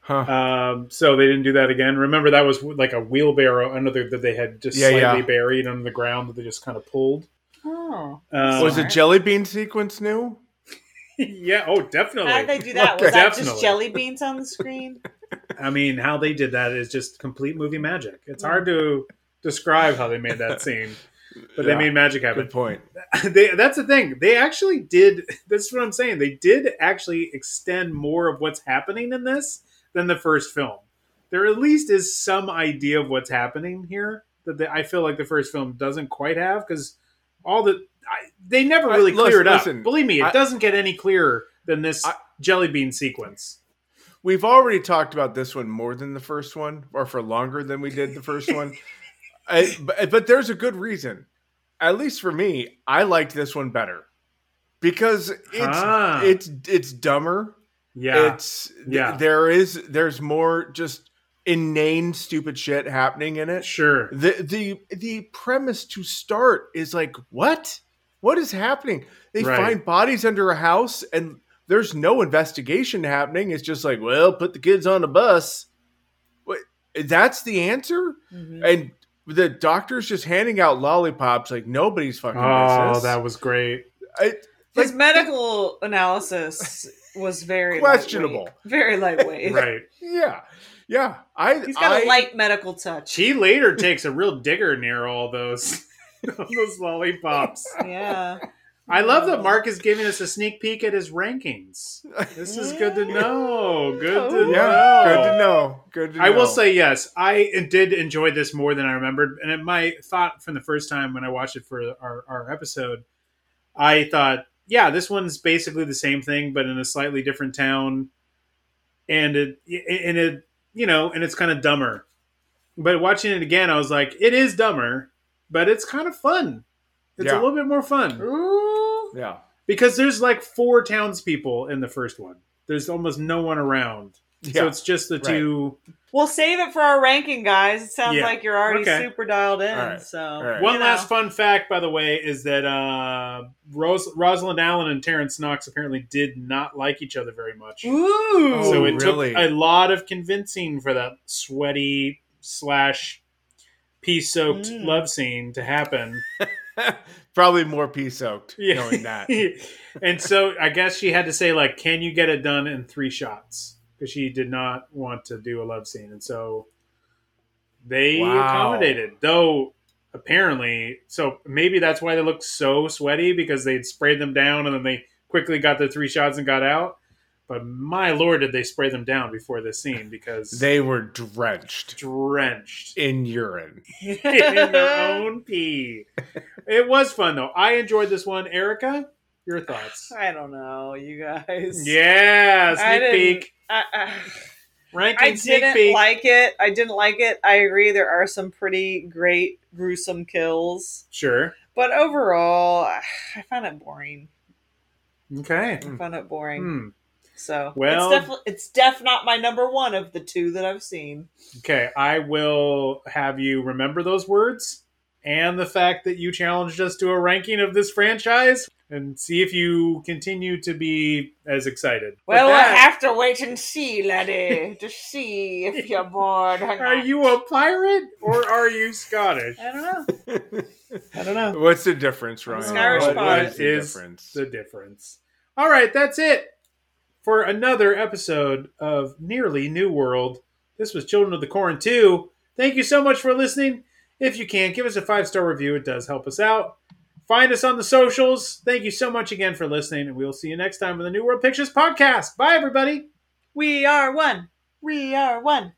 Huh. Um, so they didn't do that again. Remember that was like a wheelbarrow under the, that they had just Yeah, slightly yeah. buried under the ground that they just kind of pulled. Oh. Um, Was the jelly bean sequence new? Yeah. Oh, definitely. How did they do that? Was that Definitely. just jelly beans on the screen? (laughs) I mean, how they did that is just complete movie magic. It's hard to describe how they made that scene, but they made magic happen. Good point. (laughs) they, that's the thing. They actually did. That's what I'm saying. They did actually extend more of what's happening in this than the first film. There at least is some idea of what's happening here that the, I feel like the first film doesn't quite have because all the I, they never I- really listen- clear it up. listen, Believe me, it I- doesn't get any clearer than this I- jelly bean sequence. We've already talked about this one more than the first one, or for longer than we did the first (laughs) one. I, but, but there's a good reason. At least for me, I liked this one better because it's Ah. it's it's dumber. Yeah, It's Yeah. there is there's more just inane stupid shit happening in it. sure. The the the premise to start is like what? What is happening? They Right. find bodies under a house and there's no investigation happening. It's just like, well, put the kids on a bus. What that's the answer? Mhm. And the doctor's just handing out lollipops like nobody's fucking Oh, business. that was great. I, His like, medical analysis was very Questionable. lightweight. very lightweight. (laughs) Right. yeah. Yeah, I. He's got I, a light medical touch. She later takes a real digger near all those all (laughs) those lollipops. Yeah. I love that Mark is giving us a sneak peek at his rankings. This is good to know. Good to Yeah, know. good to know. Good to I will say yes. I did enjoy this more than I remembered, and it, my thought from the first time when I watched it for our, our episode, I thought, yeah, this one's basically the same thing, but in a slightly different town, and it and it you know, and it's kind of dumber. But watching it again, I was like, it is dumber, but it's kind of fun. It's Yeah. a little bit more fun Ooh. Yeah. because there's like four townspeople in the first one. There's almost no one around, so it's just the Right. two. We'll save it for our ranking, guys. It sounds Yeah. like you're already Okay. super dialed in. All right. So All right. One you last fun fact, by the way, is that uh, Rose, Rosalind Allen and Terence Knox apparently did not like each other very much. Ooh. so it really? took a lot of convincing for that sweaty slash pea soaked Mm. love scene to happen. (laughs) Probably more pea soaked Yeah. knowing that. (laughs) and so I guess she had to say like, "Can you get it done in three shots?" Because she did not want to do a love scene, and so they Wow. accommodated. Though apparently, so maybe that's why they looked so sweaty because they'd sprayed them down and then they quickly got their three shots and got out. But my lord, did they spray them down before this scene because They were drenched drenched in urine. (laughs) in their own pee. It was fun though. I enjoyed this one. Erica, your thoughts? I don't know, you guys. Yeah, I sneak didn't- peek. I, I, Ranking I sneak didn't peek. like it. I didn't like it. I agree. There are some pretty great gruesome kills, Sure. but overall, I found it boring. Okay. I found it boring. Hmm. So Well- it's definitely it's def not my number one of the two that I've seen. Okay. I will have you remember those words and the fact that you challenged us to a ranking of this franchise and see if you continue to be as excited. With Well, we'll have to wait and see, laddie, to see if (laughs) you're bored. Or are not. you a pirate or are you Scottish? I don't know. (laughs) I don't know. What's the difference, Ryan? an Irish What- pirate. what is the difference? the difference. All right, that's it for another episode of Nearly New World. This was Children of the Corn 2. Thank you so much for listening. If you can, give us a five star review. It does help us out. Find us on the socials. Thank you so much again for listening, and we'll see you next time on the New World Pictures podcast. Bye, everybody. We are one. We are one.